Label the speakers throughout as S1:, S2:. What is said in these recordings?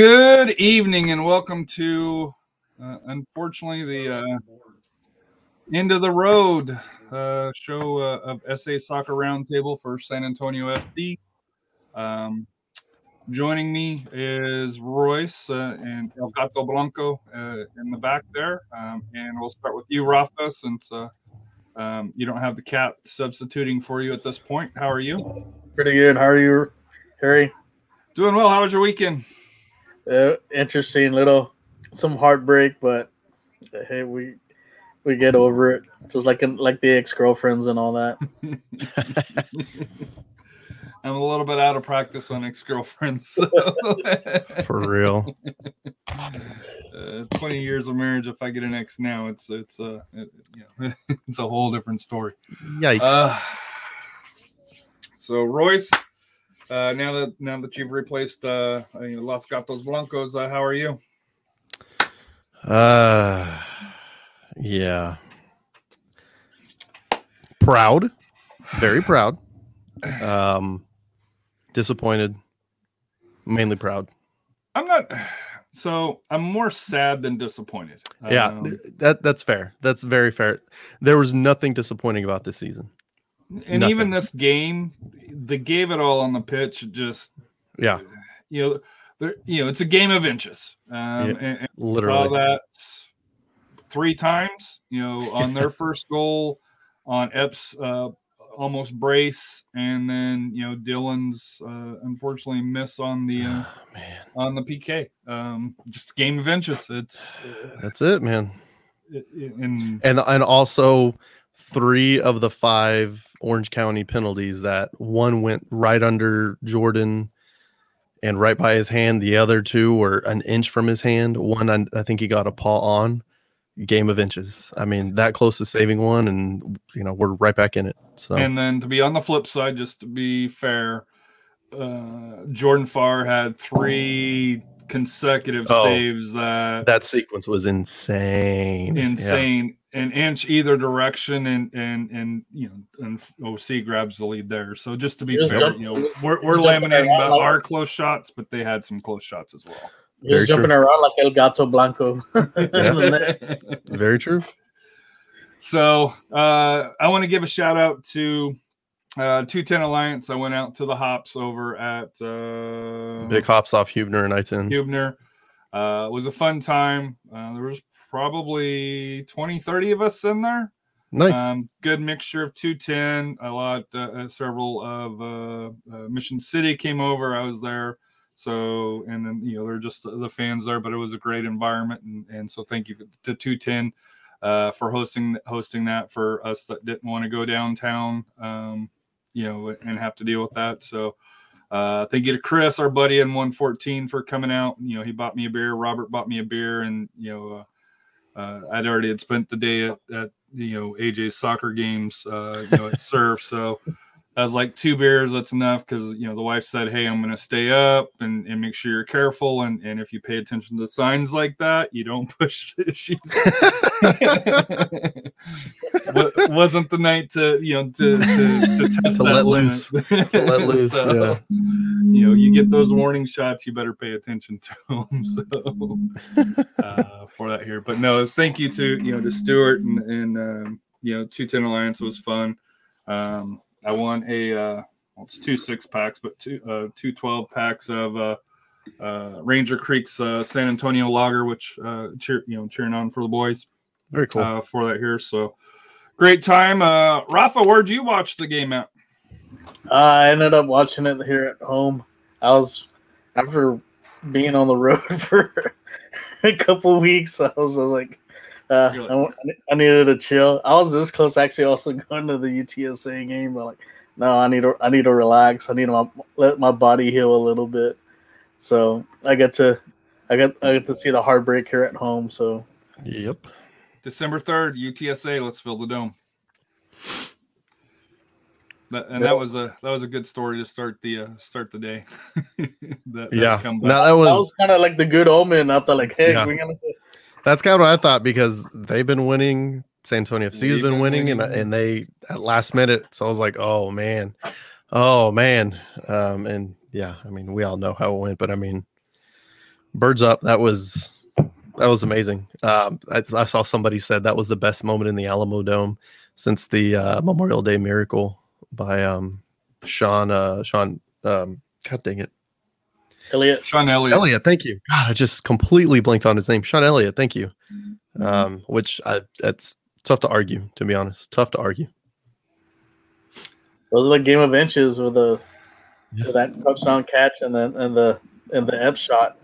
S1: Good evening and welcome to, uh, unfortunately, the uh, end of the road uh, show uh, of SA Soccer Roundtable for San Antonio SD. Um, joining me is Royce uh, and El Gato Blanco uh, in the back there. Um, and we'll start with you, Rafa, since uh, um, you don't have the cat substituting for you at this point. How are you?
S2: Pretty good. How are you, Harry?
S1: Doing well. How was your weekend?
S2: Uh, interesting, little some heartbreak, but hey, we we get over it. Just like in, like the ex girlfriends and all that.
S1: I'm a little bit out of practice on ex girlfriends.
S3: For real.
S1: uh, 20 years of marriage. If I get an ex now, it's it's uh, it, you know, it's a whole different story.
S3: Yikes.
S1: Uh, so Royce, uh, now that now that you've replaced uh, know, Los Gatos Blancos, uh, how are you?
S3: Uh, yeah. Proud, very proud. Um, disappointed, mainly proud.
S1: I'm not. So I'm more sad than disappointed.
S3: yeah,
S1: Um,
S3: that that's fair. That's very fair. There was nothing disappointing about this season.
S1: And even this game, they gave it all on the pitch. Just
S3: Yeah,
S1: you know, there, you know, it's a game of inches. Um,
S3: Yeah,
S1: and, and
S3: literally.
S1: that three times. You know, on their first goal, on Epps' uh, almost brace, and then you know Dhillon's uh, unfortunately miss on the uh,
S3: Oh, man,
S1: on the PK. Um, just game of inches. It's uh,
S3: that's it, man.
S1: it, it- and
S3: And and also three of the five Orange County penalties that one went right under Jordan and right by his hand. The other two were an inch from his hand. One I, think he got a paw on. Game of inches. I mean, that close to saving one, and you know we're right back in it. So
S1: And then to be on the flip side, just to be fair, uh, Jordan Farr had three consecutive
S3: Oh,
S1: saves that
S3: that sequence was insane. Yeah.
S1: Insane, an inch either direction, and and and you know, and OC grabs the lead there. So just to be
S2: Just
S1: fair,
S2: jump-
S1: you know, we're, we're laminating about our close shots, but they had some close shots as well.
S3: Very
S2: Just jumping
S3: true.
S2: around like El Gato Blanco.
S3: Very true.
S1: So uh, I want to give a shout out to uh, 210 Alliance. I went out to the hops over at uh,
S3: Big hops off Huebner and I ten.
S1: Huebner. Uh, it was a fun time. Uh, there was probably 20, 30 of us in there.
S3: Nice.
S1: Um, good mixture of 210. A lot, uh, uh, several of uh, uh, Mission City came over. I was there. So, and then, you know, they're just the, the fans there, but it was a great environment. And, and so thank you to 210 uh, for hosting, hosting that for us that didn't want to go downtown, um, you know, and have to deal with that. So, uh, thank you to Chris, our buddy in 114 for coming out. You know, he bought me a beer. Robert bought me a beer and, you know, uh, uh, I'd already had spent the day at, at you know AJ's soccer games, uh, you know at surf. So I was like, two beers, that's enough because you know the wife said, "Hey, I'm going to stay up and, and make sure you're careful, and and if you pay attention to signs like that, you don't push issues." Wasn't the night to you know to to, to test
S3: To
S1: that
S3: let
S1: limit.
S3: loose. Let loose, yeah.
S1: You know, you get those warning shots, you better pay attention to them. So uh, for that here. But no, thank you to you know to Stuart and and um, you know two ten alliance was fun. Um, I won a uh, well, it's two six packs, but two uh, two 12 packs of uh, uh, Ranger Creek's uh, San Antonio Lager, which uh, cheer you know cheering on for the boys
S3: Very cool.
S1: uh, for that here. So Great time. Uh, Rafa, where'd you watch the game at?
S2: Uh, I ended up watching it here at home. I was after being on the road for a couple weeks. I was, like, uh,
S1: You're
S2: I, I needed to chill. I was this close actually, also going to the UTSA game, but like, no, I need to, I need to relax. I need to let my body heal a little bit. So I get to, I got, I get to see the heartbreak here at home. So
S3: Yep.
S1: December 3rd, UTSA. Let's fill the dome. That, and
S2: Yep.
S1: that was a that was a good story to start the uh, start the day. that, that
S3: Yeah.
S1: comeback.
S3: Now that
S2: that
S3: was
S2: was kind of like the good omen. I thought like, hey,
S3: Yeah.
S2: we're gonna.
S3: That's kind of what I thought because they've been winning. San Antonio FC has been
S1: been
S3: winning, and and they at last minute. So I was like, oh man, oh man, um, and yeah, I mean we all know how it went, but I mean, birds up. That was that was amazing. Um, I, I saw somebody said that was the best moment in the Alamodome since the uh, Memorial Day miracle by um, Sean uh, Sean. Um, God dang it,
S2: Elliot,
S1: Sean Elliott.
S3: Elliott. Thank you. God, I just completely blinked on his name. Sean Elliott. Thank you.
S1: Mm-hmm.
S3: Um, which I that's tough to argue, to be honest. Tough to argue.
S2: those are the game of inches with the
S3: Yeah.
S2: with that touchdown catch and then and the and the F shot.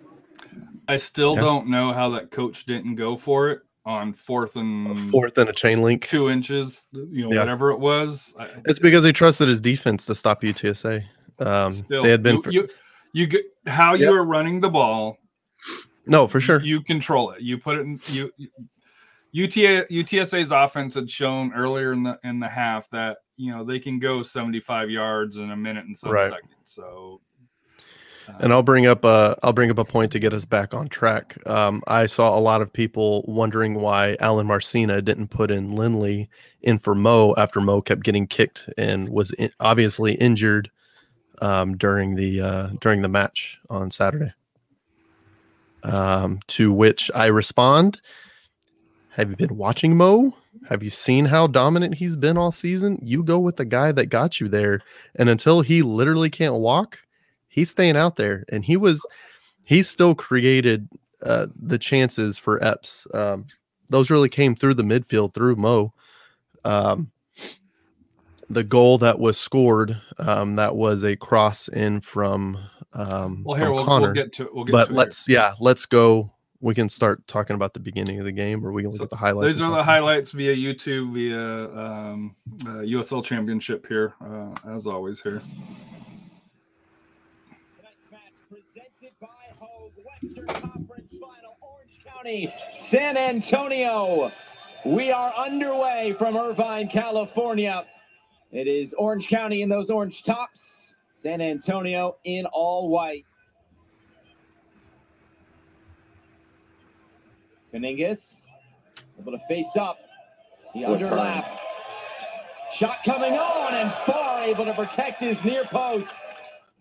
S1: I still
S3: Yeah.
S1: don't know how that coach didn't go for it on fourth and
S3: Fourth and a chain link.
S1: two inches, you know,
S3: Yeah.
S1: whatever it was. I,
S3: It's because he trusted his defense to stop UTSA. Um,
S1: still,
S3: they had been
S1: you,
S3: for,
S1: you, you how you
S2: Yep.
S1: are running the ball.
S3: no for sure.
S1: You control it. You put it in you. you- UTA, UTSA's offense had shown earlier in the in the half that you know they can go 75 yards in a minute and some
S3: Right.
S1: seconds. So, uh,
S3: And I'll bring up a I'll bring up a point to get us back on track. Um, I saw a lot of people wondering why Alen Marcina didn't put in Lindley in for Mo after Mo kept getting kicked and was in, obviously injured um, during the uh, during the match on Saturday. Um, to which I respond, "Have you been watching Mo? Have you seen how dominant he's been all season? You go with the guy that got you there, and until he literally can't walk." he's staying out there and he was he still created uh, the chances for Epps. Um, those really came through the midfield through Mo. Um, the goal that was scored um, that was a cross in from um,
S1: well, here
S3: from
S1: we'll,
S3: Connor.
S1: we'll get to we'll get
S3: but
S1: to
S3: let's yeah let's go. We can start talking about the beginning of the game, or we can look
S1: So
S3: at the highlights.
S1: These are the
S3: talk about-
S1: highlights via YouTube, via um, uh, USL Championship here, uh, as always here.
S4: Tonight's match presented by Hoag, Western Conference Final, Orange County, San Antonio. We are underway from Irvine, California. It is Orange County in those orange tops, San Antonio in all white. Kaningas able to face up. The underlap. Shot coming on and Farr able to protect his near post.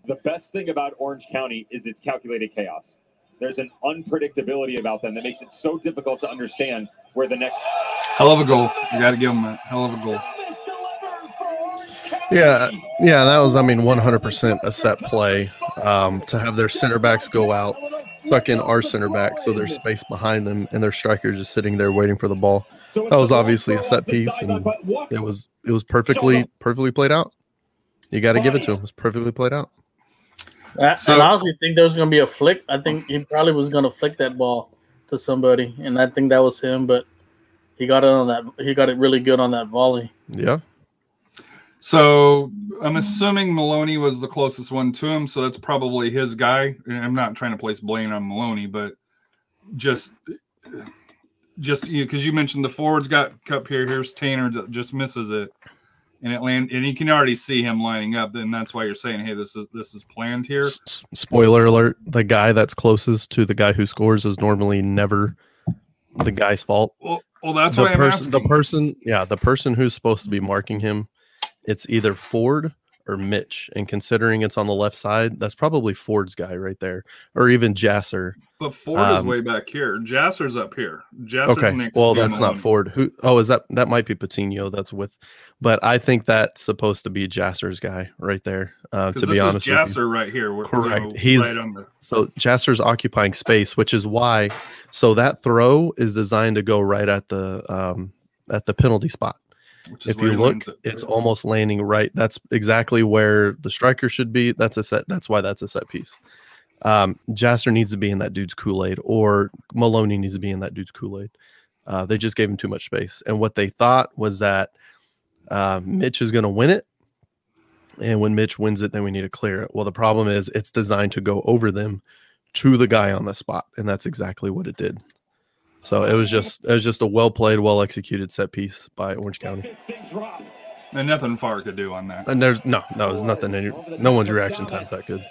S5: the best thing about Orange County is its calculated chaos. There's an unpredictability about them that makes it so difficult to understand where the next
S1: Hell of a goal. You got to give them that. Hell of a goal.
S3: Yeah, yeah, that was, I mean, 100% a set play um, to have their center backs go out, suck in our center back, so there's space behind them, and their strikers just sitting there waiting for the ball. That was obviously a set piece, and It was it was perfectly perfectly played out. You got to give it to him. It was perfectly played out.
S2: I,
S1: So-
S2: and I honestly think there was gonna be a flick. I think he probably was gonna flick that ball to somebody, and I think that was him. But he got it on that. He got it really good on that volley.
S3: Yeah,
S1: So I'm assuming Maloney was the closest one to him, so that's probably his guy. I'm not trying to place blame on Maloney, but just just you because you mentioned the forwards got cup here. Here's Tanner that just misses it, and it land and you can already see him lining up. Then that's why you're saying, hey, this is this is planned here.
S3: S- spoiler alert: the guy that's closest to the guy who scores is normally never the guy's fault.
S1: Well, well, that's
S3: the
S1: why I'm
S3: person, the person, yeah, the person who's supposed to be marking him, it's either Ford or Mitch. And considering it's on the left side, that's probably Ford's guy right there, or even Jasser.
S1: But Ford
S3: um,
S1: is way back here. Jasser's up here. Jasser's
S3: Okay,
S1: next
S3: well, that's not. Ford. Who? Oh, is that that might be Patino? That's with, but I think that's supposed to be Jasser's guy right there. Uh, to be honest
S1: is
S3: with you.
S1: Jasser right here. We're,
S3: Correct. He's-
S1: right the
S3: So Jasser's occupying space, which is why. So that throw is designed to go right at the um, at the penalty spot. If you look, it's almost landing right. That's exactly where the striker should be. That's a set. That's why that's a set piece. Um, Jasser needs to be in that dude's Kool Aid, or Maloney needs to be in that dude's Kool Aid. Uh, they just gave him too much space, and what they thought was that uh, Mitch is going to win it, and when Mitch wins it, then we need to clear it. Well, the problem is it's designed to go over them to the guy on the spot, and that's exactly what it did. So it was just it was just a well played, well executed set piece by Orange County.
S5: This thing drop.
S1: and nothing Farr could do on that.
S3: And there's no, no, there's nothing. Any, no one's reaction time's that good.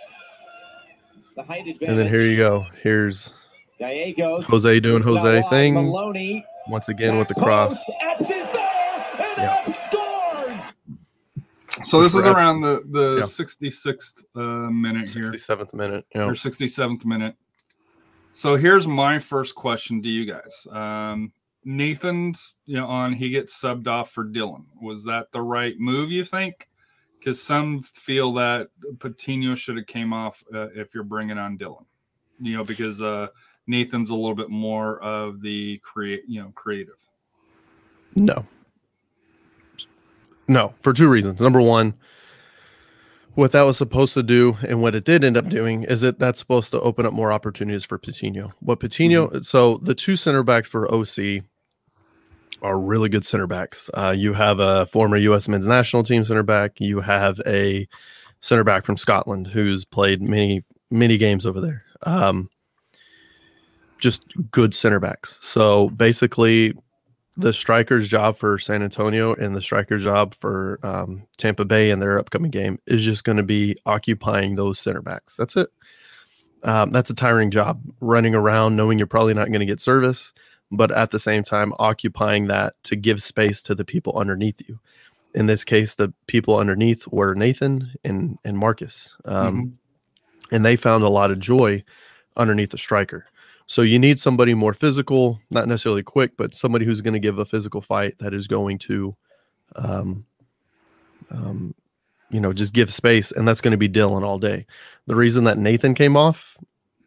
S4: It's the height
S3: And then here you go. Here's
S4: Gallegos.
S3: Jose doing Jose
S4: wide.
S3: things.
S4: Maloney.
S3: once again with the cross.
S4: Epps is there, and
S3: Yeah.
S4: Scores.
S1: So this is around the the
S3: Yeah.
S1: 66th uh, minute here.
S3: 67th minute. You know,
S1: or 67th minute. So here's my first question to you guys. Um, Nathan's, you know, on he gets subbed off for Dhillon. Was that the right move? You think? Because some feel that Patino should have came off uh, if you're bringing on Dhillon. You know, because uh, Nathan's a little bit more of the create, you know, creative.
S3: no, no, for two reasons. Number one, what that was supposed to do, and what it did end up doing, is that that's supposed to open up more opportunities for Patino. What Patino, so the two center backs for OC are really good center backs. Uh, you have a former U.S. men's national team center back. You have a center back from Scotland who's played many many games over there. Um, just good center backs. So basically, the striker's job for San Antonio and the striker's job for um, Tampa Bay in their upcoming game is just going to be occupying those center backs. That's it. Um, that's a tiring job, running around knowing you're probably not going to get service, but at the same time occupying that to give space to the people underneath you. In this case, the people underneath were Nathan and and Marcus, um, and they found a lot of joy underneath the striker. So you need somebody more physical, not necessarily quick, but somebody who's going to give a physical fight that is going to, um, um, you know, just give space, and that's going to be Dhillon all day. The reason that Nathan came off,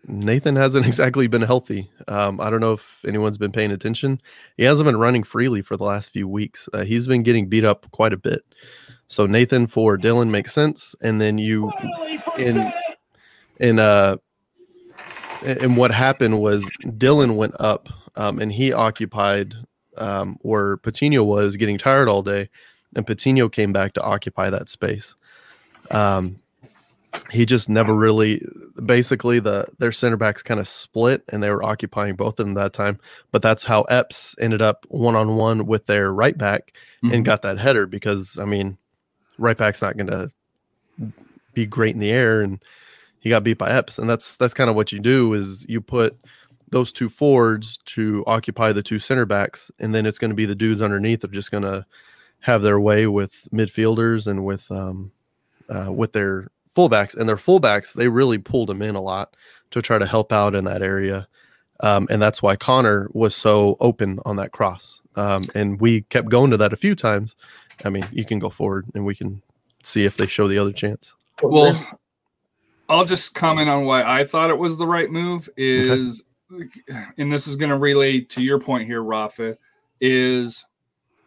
S3: Nathan hasn't exactly been healthy. Um, I don't know if anyone's been paying attention. He hasn't been running freely for the last few weeks. Uh, he's been getting beat up quite a bit. So Nathan for Dhillon makes sense, and then you in in uh and what happened was Dhillon went up um, and he occupied um, where Patino was getting tired all day, and Patino came back to occupy that space. Um, he just never really, basically, the their center backs kind of split, and they were occupying both of them that time. But that's how Epps ended up one on one with their right back
S1: Mhm.
S3: and got that header because I mean, right back's not going to be great in the air, and he got beat by Epps, and that's that's kind of what you do is you put those two forwards to occupy the two center backs, and then it's going to be the dudes underneath are just going to have their way with midfielders and with um, uh, with their fullbacks, and their fullbacks they really pulled them in a lot to try to help out in that area, um, and that's why Connor was so open on that cross, um, and we kept going to that a few times. I mean, you can go forward, and we can see if they show the other chance.
S1: Well, I'll just comment on why I thought it was the right move is, and this is going to relate to your point here, Rafa, is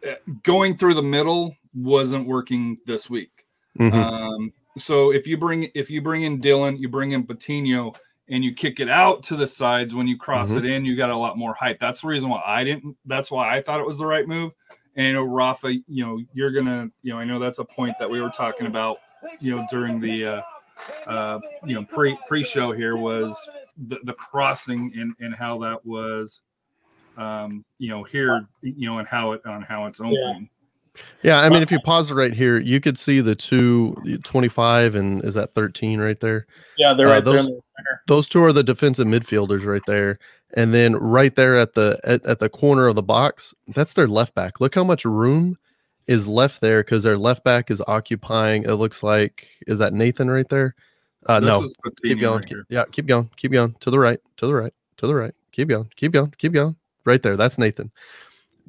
S1: uh, going through the middle wasn't working this week.
S3: Mhm.
S1: Um, so if you bring if you bring in Dhillon, you bring in Patino, and you kick it out to the sides when you cross
S3: Mhm.
S1: it in, you got a lot more height. That's the reason why I didn't. That's why I thought it was the right move. And you know, Rafa, you know, you're gonna, you know, I know that's a point that we were talking about, you know, during the, uh, uh, you know, pre pre show here was the, the crossing and and how that was, um, you know, here, you know, and how it on how it's opening.
S3: Yeah, I mean, if you pause it right here, you could see the two 25 and is that 13 right there?
S2: yeah, they're
S3: uh,
S2: right there
S3: those-
S2: in the.
S3: Those two are the defensive midfielders right there. And then right there at the at, at the corner of the box, that's their left back. Look how much room is left there because their left back is occupying. It looks like is that Nathan right there? Uh,
S1: This
S3: no,
S1: is
S3: keep going.
S1: right
S3: keep- yeah, keep going. Keep going to the right, to the right, to the right. Keep going. Keep going. Keep going. Right there. That's Nathan.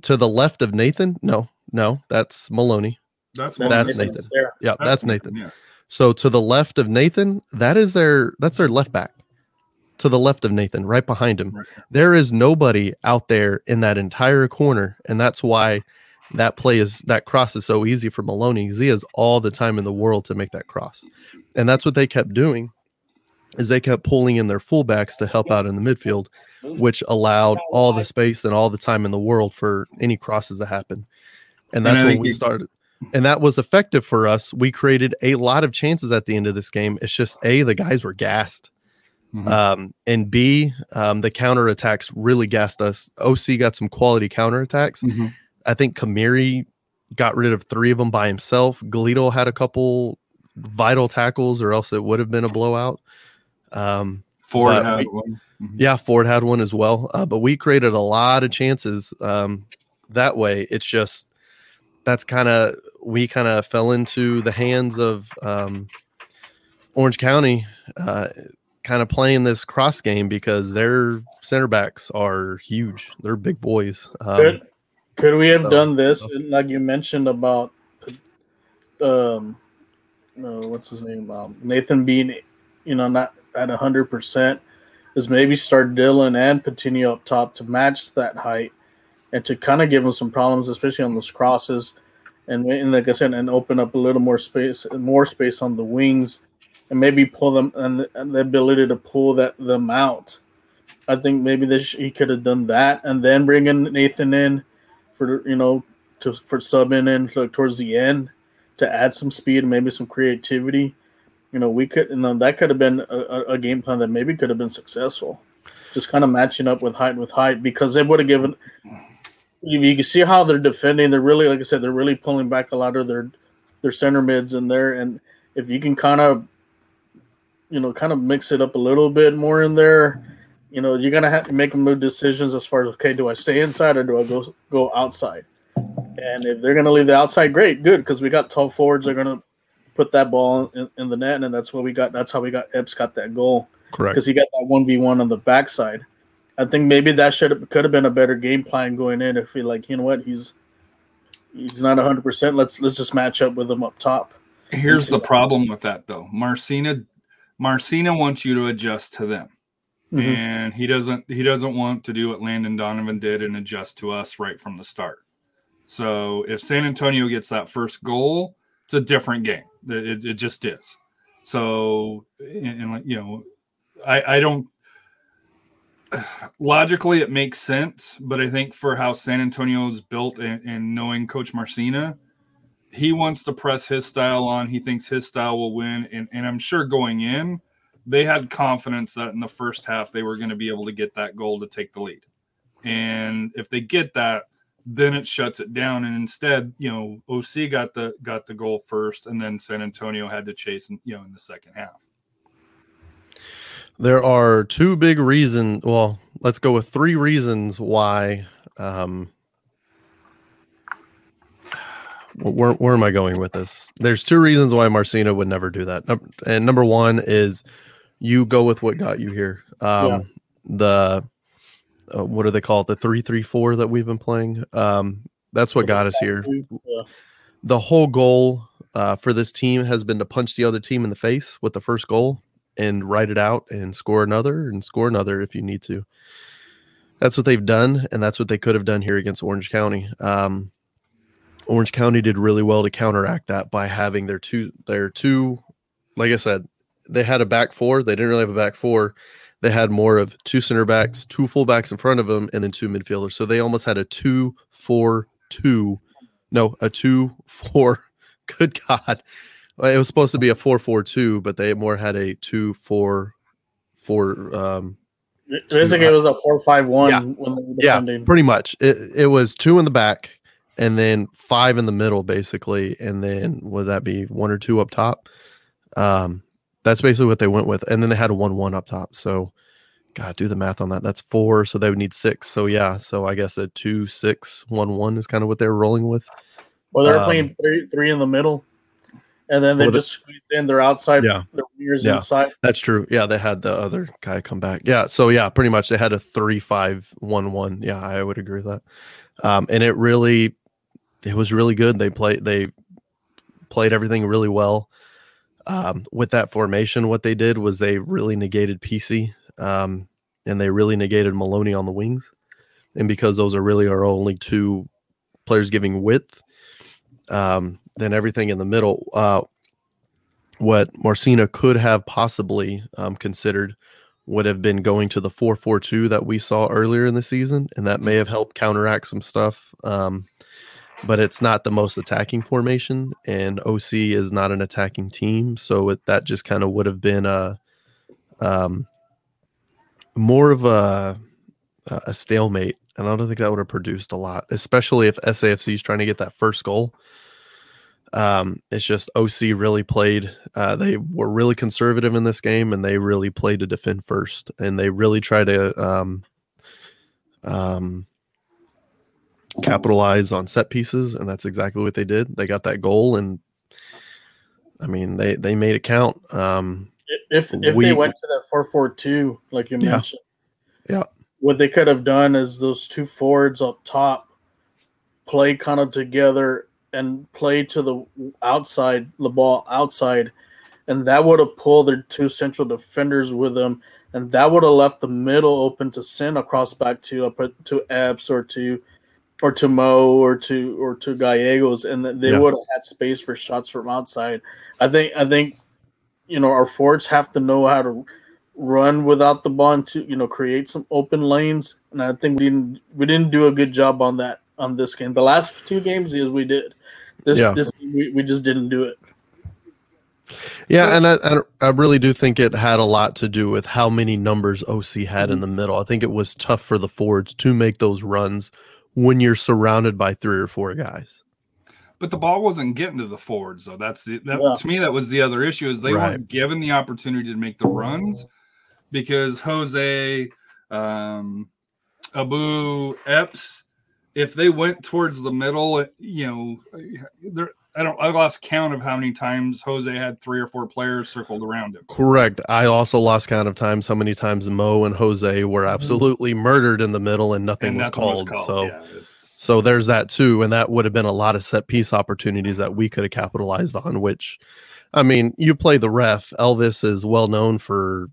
S3: To the left of Nathan, no, no, that's Maloney.
S1: That's
S2: That's
S3: That's
S2: Nathan's
S3: Nathan. Yeah, that's, Nathan.
S1: Yeah.
S3: So to the left of Nathan, that is their that's their left back. To the left of Nathan, right behind him.
S1: Right.
S3: There is nobody out there in that entire corner, and that's why that play is that cross is so easy for Maloney. He has all the time in the world to make that cross, and that's what they kept doing. Is they kept pulling in their fullbacks to help out in the midfield, which allowed all the space and all the time in the world for any crosses to happen. And
S1: And
S3: that's when we
S1: it-
S3: started. And that was effective for us. We created a lot of chances at the end of this game. It's just A, the guys were gassed.
S1: Mhm.
S3: Um, and B, um, the counter attacks really gassed us. OC got some quality counter attacks.
S1: Mhm.
S3: I think Khmiri got rid of three of them by himself. Galito had a couple vital tackles, or else it would have been a blowout. Um,
S1: Ford had
S3: we-
S1: one. Mhm.
S3: yeah, Ford had one as well. Uh, but we created a lot of chances um, that way. It's just that's kind of we kind of fell into the hands of um, Orange County, uh, kind of playing this cross game because their center backs are huge. They're big boys. Um,
S2: Could, we have
S3: so-
S2: done this, like you mentioned about, um, uh, what's his name, um, Nathan being, you know, not at hundred percent, is maybe start Dhillon and Patino up top to match that height, and to kind of give him some problems, especially on those crosses, and, and like I said, and open up a little more space, more space on the wings, and maybe pull them and, and the ability to pull that them out. I think maybe this he could have done that, and then bringing Nathan in for you know to for subbing in like, towards the end to add some speed and maybe some creativity. You know, we could, and then that could have been a, a, game plan that maybe could have been successful. Just kind of matching up with height with height because they would have given. You, you can see how they're defending. They're really, like I said, they're really pulling back a lot of their their center mids in there, and if you can kind of, you know, kind of mix it up a little bit more in there, you know, you're gonna have to make them move decisions as far as okay, do I stay inside or do I go go outside? And if they're gonna leave the outside, great, good, because we got tall forwards. They're gonna put that ball in, in the net, and that's what we got. That's how we got Epps got that goal
S3: correct.
S2: because he got that one v one on the backside. I think maybe that should have could have been a better game plan going in. If we like, you know what, he's he's not hundred percent. Let's let's just match up with him up top.
S1: Here's the problem with that though. Marcina Marcina wants you to adjust to them.
S2: Mhm.
S1: And he doesn't he doesn't want to do what Landon Donovan did and adjust to us right from the start. So if San Antonio gets that first goal, it's a different game. It, it- just is. So and, and you know, I I don't logically it makes sense, but I think for how San Antonio is built and, and knowing Coach Marcina, he wants to press his style on. He thinks his style will win, and, and I'm sure going in, they had confidence that in the first half they were going to be able to get that goal to take the lead. And if they get that, then it shuts it down. And instead, you know, OC got the got the goal first, and then San Antonio had to chase, in, you know, in the second half.
S3: There are two big reasons. Well, let's go with three reasons why. Um, where, where am I going with this? There's two reasons why Marcina would never do that. And number one is you go with what got you here. Um,
S2: Yeah.
S3: The uh, what do they call it? The three three four that we've been playing. Um, that's what got us here.
S2: Yeah.
S3: The whole goal uh, for this team has been to punch the other team in the face with the first goal and write it out and score another and score another if you need to. That's what they've done, and that's what they could have done here against Orange County. Um, Orange County did really well to counteract that by having their two their two, like I said, they had a back four. They didn't really have a back four. They had more of two center backs, two fullbacks in front of them, and then two midfielders. So they almost had a two four two, no, a two four. Good God, it was supposed to be a four four two, but they more had a two four four. Um,
S2: Basically, it was a four-five-one
S3: Yeah.
S2: when they were
S3: yeah, pretty much. It it was two in the back, and then five in the middle, basically, and then would that be one or two up top? Um, that's basically what they went with, and then they had a one-one up top. So, God, do the math on that. That's four, so they would need six. So yeah, so I guess a two six one one is kind of what they're rolling with.
S2: Well, they're
S3: Um,
S2: playing three, three in the middle, and then they
S3: Well, the-
S2: just squeezed in their outside,
S3: Yeah.
S2: their wingers
S3: Yeah.
S2: inside.
S3: That's true. Yeah, they had the other guy come back. Yeah, so yeah, pretty much they had a three five one one. Yeah, I would agree with that. Um, and it really, it was really good. They played they played everything really well. Um, with that formation, what they did was they really negated PC, um, and they really negated Maloney on the wings. And because those are really our only two players giving width, um, then everything in the middle. Uh, what Marcina could have possibly um, considered would have been going to the 4-4-2 that we saw earlier in the season, and that may have helped counteract some stuff. But it's not the most attacking formation, and OC is not an attacking team, so it, that just kind of would have been a um, more of a a stalemate, and I don't think that would have produced a lot, especially if SAFC is trying to get that first goal. Um, it's just OC really played. Uh, they were really conservative in this game, and they really played to defend first, and they really try to um, um, capitalize on set pieces, and that's exactly what they did. They got that goal, and I mean, they they made it count. Um,
S2: If if
S3: We-
S2: they went to that four four two, like you
S3: Yeah.
S2: mentioned,
S3: Yeah.
S2: what they could have done is those two forwards up top play kind of together and play to the outside, the ball outside, and that would have pulled their two central defenders with them, and that would have left the middle open to send across back to up to Epps or to or to Mo or to or to Gallegos, and they
S3: Yeah.
S2: would have had space for shots from outside. I think I think you know our forwards have to know how to run without the ball to you know create some open lanes, and I think we didn't we didn't do a good job on that on this game. The last two games, yes, we did. This
S3: Yeah.
S2: this we, we just didn't do it.
S3: Yeah, and I, I I really do think it had a lot to do with how many numbers OC had in mm-hmm. the middle. I think it was tough for the forwards to make those runs when you're surrounded by three or four guys.
S1: But the ball wasn't getting to the forwards, though. That's the, that
S2: Yeah.
S1: to me. That was the other issue is they
S3: Right.
S1: weren't given the opportunity to make the runs because Jose, um, Abu Epps, if they went towards the middle, you know, there. I don't. I lost count of how many times Jose had three or four players circled around him.
S3: Correct. I also lost count of times how many times Mo and Jose were mm-hmm. absolutely murdered in the middle and nothing,
S1: and
S3: was,
S1: nothing was
S3: called. So
S1: Yeah,
S3: so there's that too, and that would have been a lot of set piece opportunities that we could have capitalized on. Which, I mean, you play the ref. Elvis is well known for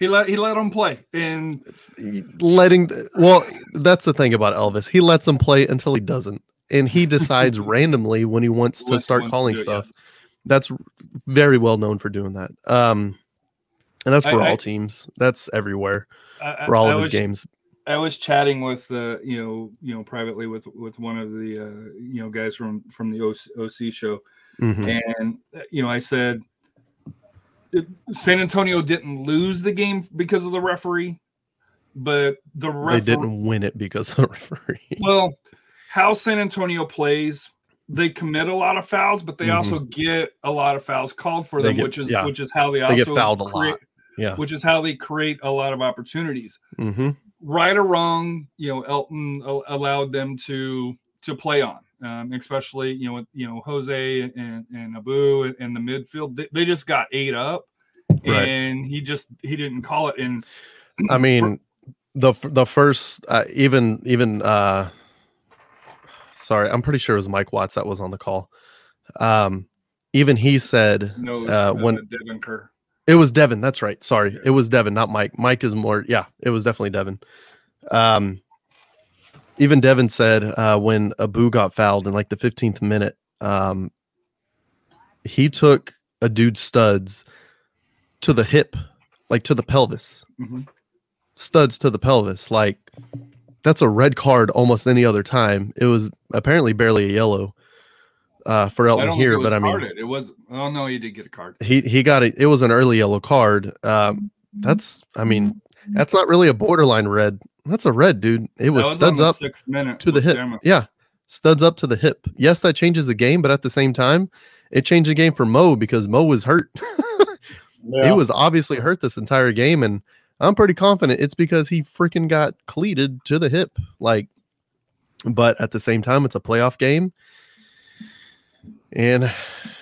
S1: he let he let him play, and
S3: letting well that's the thing about elvis he lets him play until he doesn't and he decides randomly when he wants to start
S1: wants
S3: calling
S1: it,
S3: stuff.
S1: yes.
S3: that's very well known for doing that. Um and that's for
S1: I-
S3: all teams. That's everywhere
S1: I-
S3: for all
S1: I
S3: of his
S1: was-
S3: games.
S1: I was chatting with uh, you know you know privately with with one of the uh, you know guys from from the OC, OC show,
S3: Mhm.
S1: and uh, you know I said San Antonio didn't lose the game because of the referee, but the
S3: they
S1: referee
S3: didn't win it because of the referee.
S1: Well how San Antonio plays. They commit a lot of fouls, but they
S3: Mhm.
S1: also get a lot of fouls called for them,
S3: get-
S1: which is
S3: yeah.
S1: which is how they,
S3: They
S1: also
S3: get fouled a
S1: create,
S3: lot. yeah
S1: which is how they create a lot of opportunities
S3: hmm
S1: right or wrong, you know, Elton allowed them to to play on, um, especially you know with you know Jose and, and Abu in the midfield. They, they just got ate up,
S3: Right.
S1: and he just he didn't call it. And
S3: i mean the the first uh, even even uh sorry i'm pretty sure it was mike watts that was on the call um even he said
S1: knows
S3: Uh,
S1: uh,
S3: when-
S1: Devin Kerr.
S3: It was Devin. That's right. Sorry, it was Devin, not Mike. Mike is more. Yeah, it was definitely Devin. Um, even Devin said uh, when Abu got fouled in like the 15th minute, um, he took a dude's studs to the hip, like to the pelvis,
S1: Mhm.
S3: studs to the pelvis. Like that's a red card almost any other time. It was apparently barely a yellow uh, for
S1: I
S3: Elton
S1: don't
S3: here,
S1: think it was
S3: but I mean,
S1: carded. it was. Oh no, he did get a card.
S3: he he got it. It was an early yellow card. Um, that's I mean that's not really a borderline red. That's a red, dude. It was,
S1: That on
S3: studs up
S1: six minute
S3: to the hip. Yeah, studs up to the hip. Yes, that changes the game, but at the same time, it changed the game for Mo because Mo was hurt.
S2: Yeah.
S3: He was obviously hurt this entire game, and I'm pretty confident it's because he freaking got cleated to the hip. Like, but at the same time, it's a playoff game. And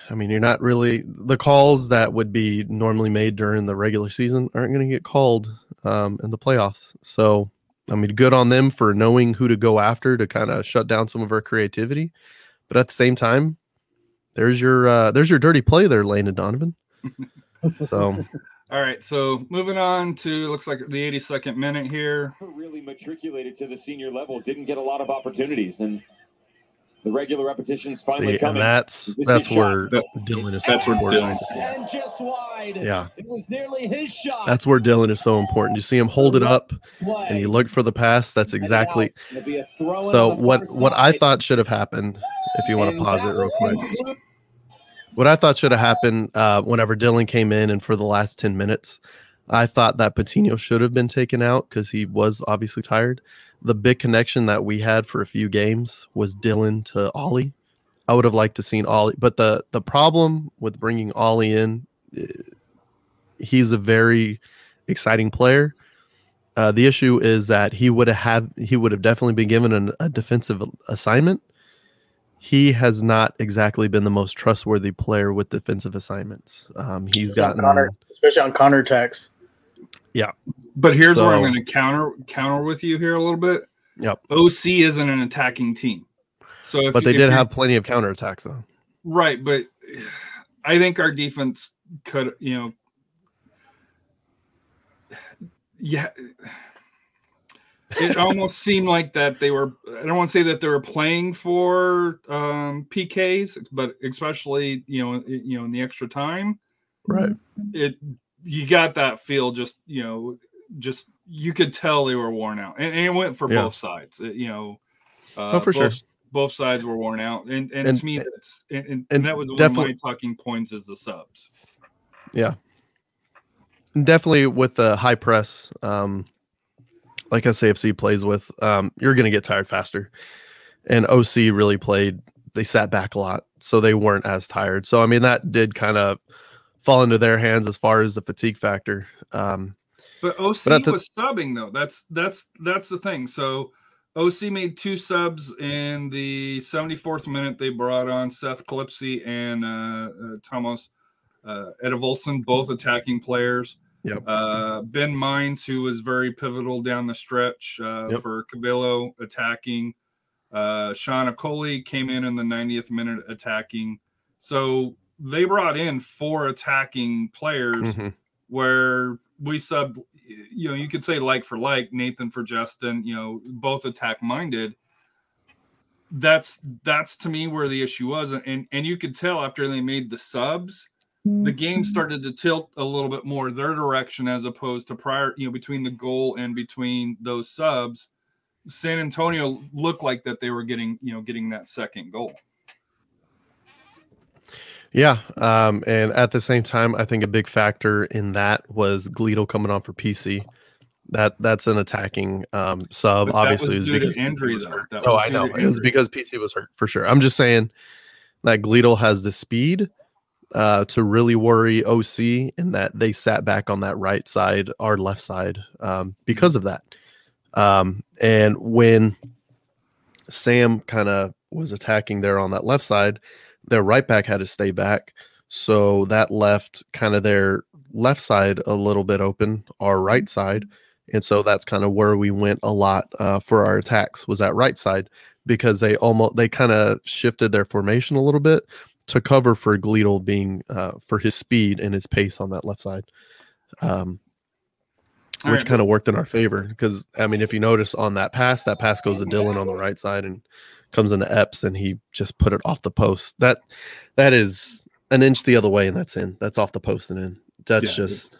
S3: I mean, you're not really the calls that would be normally made during the regular season aren't going to get called um, in the playoffs. So, I mean, good on them for knowing who to go after to kind of shut down some of our creativity. But at the same time, there's your uh, there's your dirty play there, Landon Donovan. So
S1: All right, so moving on to looks like the 82nd minute here.
S5: Really matriculated to the senior level, didn't get a lot of opportunities, and the regular repetitions finally
S3: See, and
S5: coming.
S3: that's
S5: This is
S3: that's
S5: shot.
S3: where
S1: That-
S3: Dhillon is
S1: that's
S3: so
S1: where
S3: important.
S1: Dhillon-
S4: And just wide.
S3: Yeah,
S4: It was nearly his shot.
S3: that's where Dhillon is so important. You see him hold it up,
S4: play.
S3: and you look for the pass. That's exactly.
S4: now it'll be a throw in
S3: So
S4: on
S3: what
S4: far
S3: what I thought should have happened, if you want
S4: And
S3: to pause it real quick,
S4: conclude
S3: what I thought should have happened uh, whenever Dhillon came in and for the last ten minutes, I thought that Patino should have been taken out because he was obviously tired. The big connection that we had for a few games was Dhillon to Ollie. I would have liked to seen Ollie, but the the problem with bringing Ollie in, eh, he's a very exciting player. Uh, the issue is that he would have he would have definitely been given an, a defensive assignment. He has not exactly been the most trustworthy player with defensive assignments. Um, he's gotten
S2: Connor, especially on counter attacks.
S1: Yeah, but here's where I'm going to counter counter with you here a little bit.
S3: Yep.
S1: OC isn't an attacking team, so if
S3: but they did
S1: you-
S3: have plenty of counterattacks though.
S1: right. But I think our defense could, you know, yeah. It almost seemed like that they were. I don't want to say that they were playing for um, PKs, but especially you know, you know, in the extra time,
S3: Right.
S1: it you got that feel. Just you know, just you could tell they were worn out, and, and it went for
S3: Yeah.
S1: both sides. uh, You know, uh,
S3: Oh, for sure.
S1: both, Both sides were worn out, and and,
S3: And-
S1: to me, that's and, and,
S3: and
S1: that was one of my
S3: definitely-
S1: talking points is the subs.
S3: Yeah. Definitely with the high press, um, like SAFC plays with, um, you're going to get tired faster. And OC really played, they sat back a lot, so they weren't as tired. So, I mean, that did kind of fall into their hands as far as the fatigue factor. Um,
S1: But OC
S3: But the-
S1: was subbing though. That's that's that's the thing. So OC made two subs in the 74th minute. They brought on Seth Calypsy and uh, uh, Thomas uh, Edevolson, both attacking players.
S3: Yep.
S1: Uh, ben Mines, who was very pivotal down the stretch uh,
S3: Yep.
S1: for Cabello attacking. Uh, Sean Okoli came in in the 90th minute attacking. So they brought in four attacking players
S3: mhm.
S1: where we subbed, you know, you could say like for like, Nathan for Justin, you know, both attack minded. That's that's to me where the issue was, and and you could tell after they made the subs, the game started to tilt a little bit more their direction as opposed to prior, you know, between the goal and between those subs. San Antonio looked like that they were getting, you know, getting that second goal.
S3: Yeah. Um, and at the same time, I think a big factor in that was Gledo coming on for PC. That that's an attacking um, sub.
S1: But
S3: Obviously,
S1: was
S3: it was
S1: due
S3: because
S1: injury,
S3: was hurt. Oh, I know. It was because PC was hurt for sure. I'm just saying that Gledo has the speed uh, to really worry OC, and that they sat back on that right side, our left side, um, because of that. Um, and when Sam kind of was attacking there on that left side, their right back had to stay back. So that left kind of their left side a little bit open, our right side. And so that's kind of where we went a lot uh, for our attacks was that right side because they almost they kind of shifted their formation a little bit to cover for Gleadle being uh, for his speed and his pace on that left side, um, which
S1: right,
S3: kind of worked in our favor because I mean if you notice on that pass, that pass goes to Dhillon on the right side and comes into Epps and he just put it off the post. That that is an inch the other way and that's in. That's off the post and in. That's
S1: Yeah,
S3: just.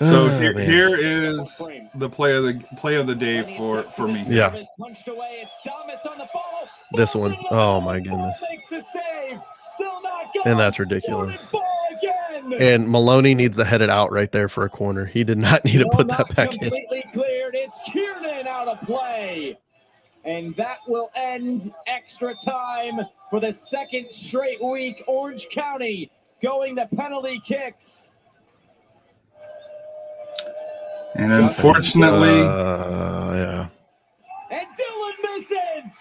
S1: So
S3: Oh,
S1: here, here is the play of the play of the day for for me.
S3: Yeah.
S4: Punched away. It's Thomas on the follow.
S3: This
S4: Falls
S3: one.
S4: in
S3: Oh,
S4: line.
S3: my goodness.
S4: Makes the save. Still not gone.
S3: And that's ridiculous.
S4: Forward ball again.
S3: And Maloney needs to head it out right there for a corner. He did not need to put that back in.
S4: completely cleared. It's Kiernan out of play. And that will end extra time for the second straight week. Orange County going to penalty kicks.
S1: And unfortunately,
S3: Uh, yeah.
S4: And Dhillon misses.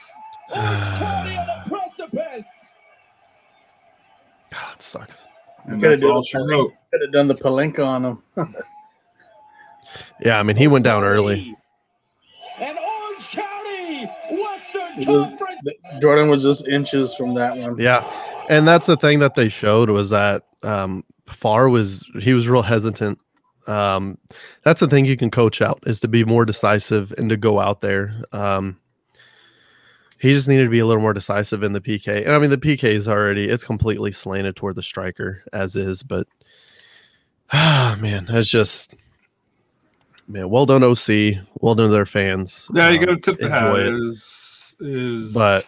S4: Orange County on the precipice.
S3: God, that sucks.
S1: and
S2: Could've
S1: that's
S2: done
S1: all she wrote.
S2: Could have done the Panenka on him.
S3: Yeah, I mean, he went down early.
S4: And Orange County, Western Conference.
S2: Jordan was just inches from that one.
S3: Yeah, and that's the thing that they showed was that um, Farr was he was real hesitant. Um, that's the thing you can coach out is to be more decisive and to go out there. Um, he just needed to be a little more decisive in the PK. And I mean, the PK is already it's completely slanted toward the striker as is, but ah, man, that's just man. Well done, OC. Well done to their fans.
S1: Yeah, you
S3: Um,
S1: got to tip the hat.
S3: it.
S1: Is is
S3: but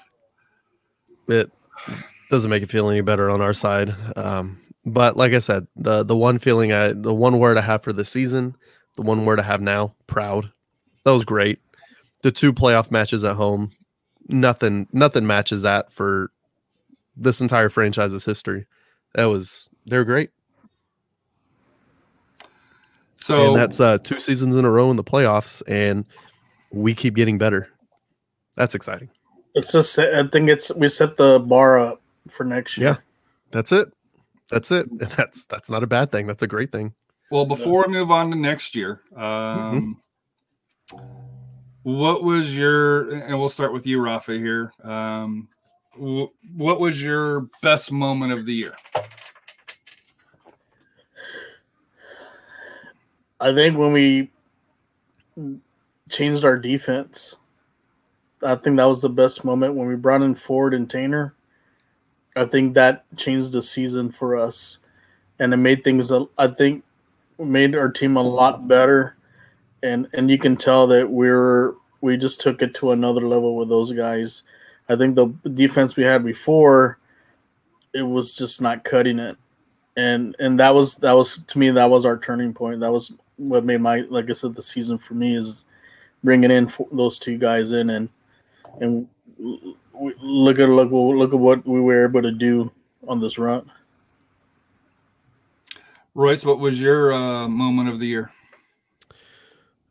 S3: it doesn't make it feel any better on our side. Um, but like I said, the the one feeling I the one word I have for the season, the one word I have now, proud. That was great. The two playoff matches at home, nothing nothing matches that for this entire franchise's history. That was they're great.
S1: so
S3: and that's uh two seasons in a row in the playoffs and we keep getting better. That's exciting.
S2: It's just I think it's we set the bar up for next year.
S3: Yeah. That's it. That's it. That's that's not a bad thing. That's a great thing.
S1: Well, before we move on to next year,
S3: Mm-hmm.
S1: um, what was your, and we'll start with you, Rafa, here. Um, what was your best moment of the year?
S2: I think when we changed our defense, I think that was the best moment when we brought in Ford and Taintor. I think that changed the season for us, and it made things. I think made our team a lot better, and and you can tell that we're we just took it to another level with those guys. I think the defense we had before, it was just not cutting it, and and that was that was to me that was our turning point. That was what made my like I said the season for me is bringing in those two guys in and and w- w- look at look look at what we were able to do on this run.
S1: Royce, what was your uh, moment of the year?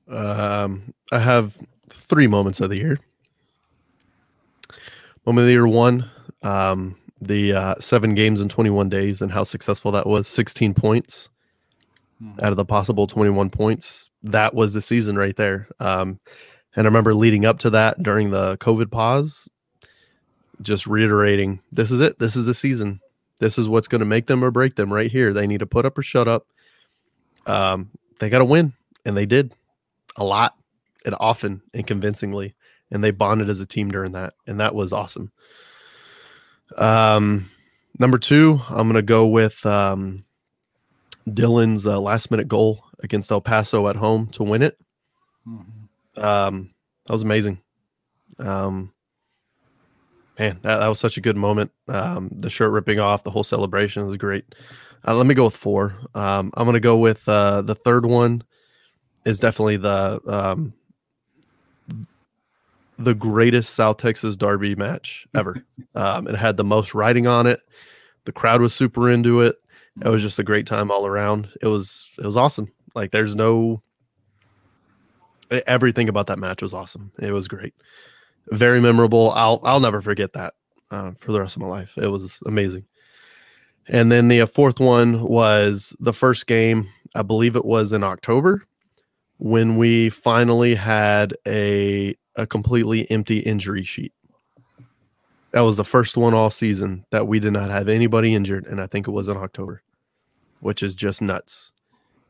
S3: Um, I have three moments of the year. Moment of the year one, um, the uh, seven games in 21 days and how successful that was 16 points
S1: Hmm.
S3: out of the possible 21 points. That was the season right there. Um, and I remember leading up to that during the COVID pause, just reiterating this is it. This is the season. This is what's going to make them or break them right here. They need to put up or shut up. Um, they got to win. And they did a lot and often and convincingly. And they bonded as a team during that. And that was awesome. Um, number two, I'm going to go with um, Dhillon's uh, last minute goal against El Paso at home to win it. Um, that was amazing. Um, man, that, that was such a good moment. Um, the shirt ripping off, the whole celebration was great. Uh, let me go with four. Um, I'm going to go with uh, the third one is definitely the um, the greatest South Texas Derby match ever. um, it had the most writing on it. The crowd was super into it. It was just a great time all around. It was it was awesome. Like there's no everything about that match was awesome. It was great, very memorable. I'll I'll never forget that uh, for the rest of my life. It was amazing. And then the uh, fourth one was the first game. I believe it was in October when we finally had a a completely empty injury sheet. That was the first one all season that we did not have anybody injured, and I think it was in October, which is just nuts.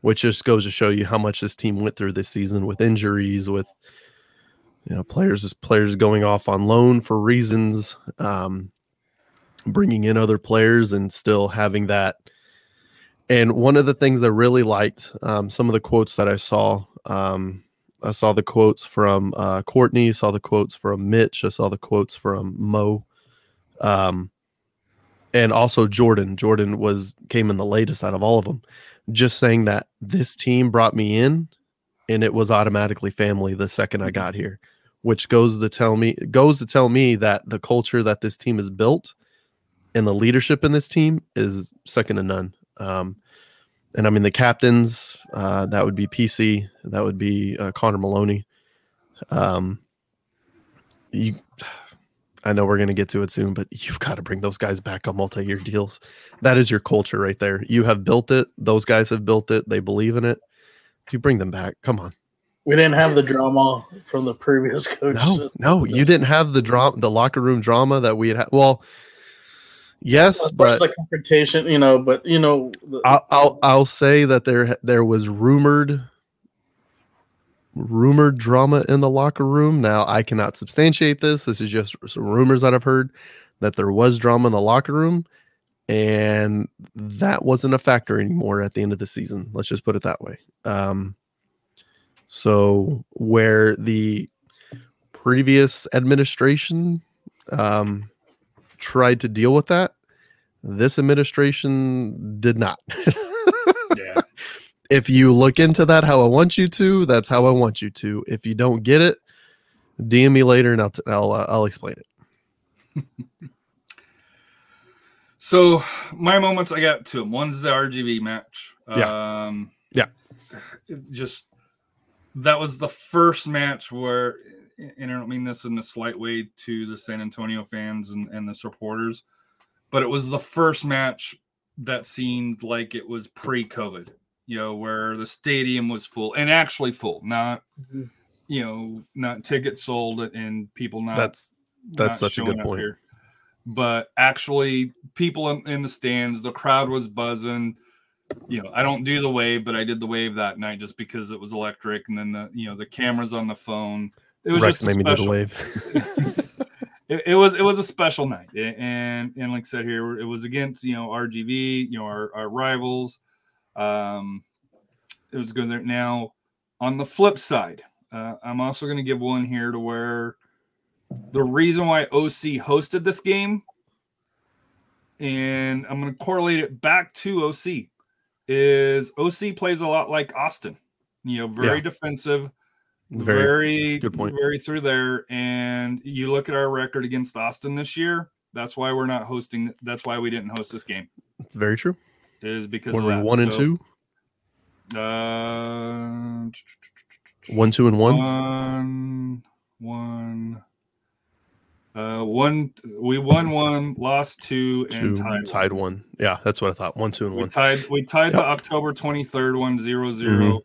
S3: Which just goes to show you how much this team went through this season with injuries, with you know players is players going off on loan for reasons, um, bringing in other players, and still having that. And one of the things I really liked, um, some of the quotes that I saw, um, I saw the quotes from uh, Kortne, saw the quotes from Mitch, I saw the quotes from Mo, um, and also Jordan. Jordan was came in the latest out of all of them, just saying that this team brought me in, and it was automatically family the second I got here, which goes to tell me goes to tell me that the culture that this team has built, and the leadership in this team is second to none. Um, and I mean the captains, uh, that would be PC, that would be uh, Connor Maloney. Um, you, I know we're going to get to it soon, but you've got to bring those guys back on multi-year deals. That is your culture right there. You have built it. Those guys have built it. They believe in it. You bring them back. Come on.
S2: We didn't have the drama from the previous coach.
S3: No, no, you didn't have the drama, the locker room drama that we had. Had. Well, Yes,
S2: as
S3: but
S2: the confrontation, you know, but you know, the,
S3: I'll, I'll I'll say that there there was rumored rumored drama in the locker room. Now I cannot substantiate this. This is just some rumors that I've heard that there was drama in the locker room, and that wasn't a factor anymore at the end of the season. Let's just put it that way. Um, so where the previous administration um, tried to deal with that, this administration did not.
S1: Yeah.
S3: if you look into that how I want you to, that's how I want you to. If you don't get it, DM me later and I'll t- I'll uh, I'll explain it.
S1: So my moments, I got two. of 'em. One's the RGV match.
S3: Yeah.
S1: Um,
S3: Yeah.
S1: it just that was the first match where, and I don't mean this in a slight way to the San Antonio fans and, and the supporters, but it was the first match that seemed like it was pre-COVID. You know, where the stadium was full and actually full, not
S2: Mhm.
S1: you know, not tickets sold and people not
S3: That's that's
S1: not
S3: such a good point.
S1: here. But actually, people in, in the stands, the crowd was buzzing. You know, I don't do the wave, but I did the wave that night just because it was electric, and then the you know the cameras on the phone. It was
S3: Rex
S1: just
S3: made me do the
S1: special-
S3: wave.
S1: it, it was it was a special night, and and like I said here, it was against you know RGV, you know our, our rivals. Um, it was good there. Now, on the flip side, uh, I'm also going to give one here to where the reason why OC hosted this game, and I'm going to correlate it back to OC, is OC plays a lot like Austin. You know, very
S3: Yeah.
S1: defensive,
S3: Very,
S1: very
S3: good point.
S1: very through there and you look at our record against austin this year that's why we're not hosting that's why we didn't host this game
S3: it's very true.
S1: is because
S3: When
S1: of
S3: we're
S1: that.
S3: one and
S1: So,
S3: two,
S1: uh
S3: one, two, and one.
S1: one one uh one we won one lost two and
S3: two,
S1: tied,
S3: tied,
S1: one.
S3: one. Yeah, that's what I thought. One, two, and
S1: we
S3: one.
S1: tied we tied the october 23rd one zero zero.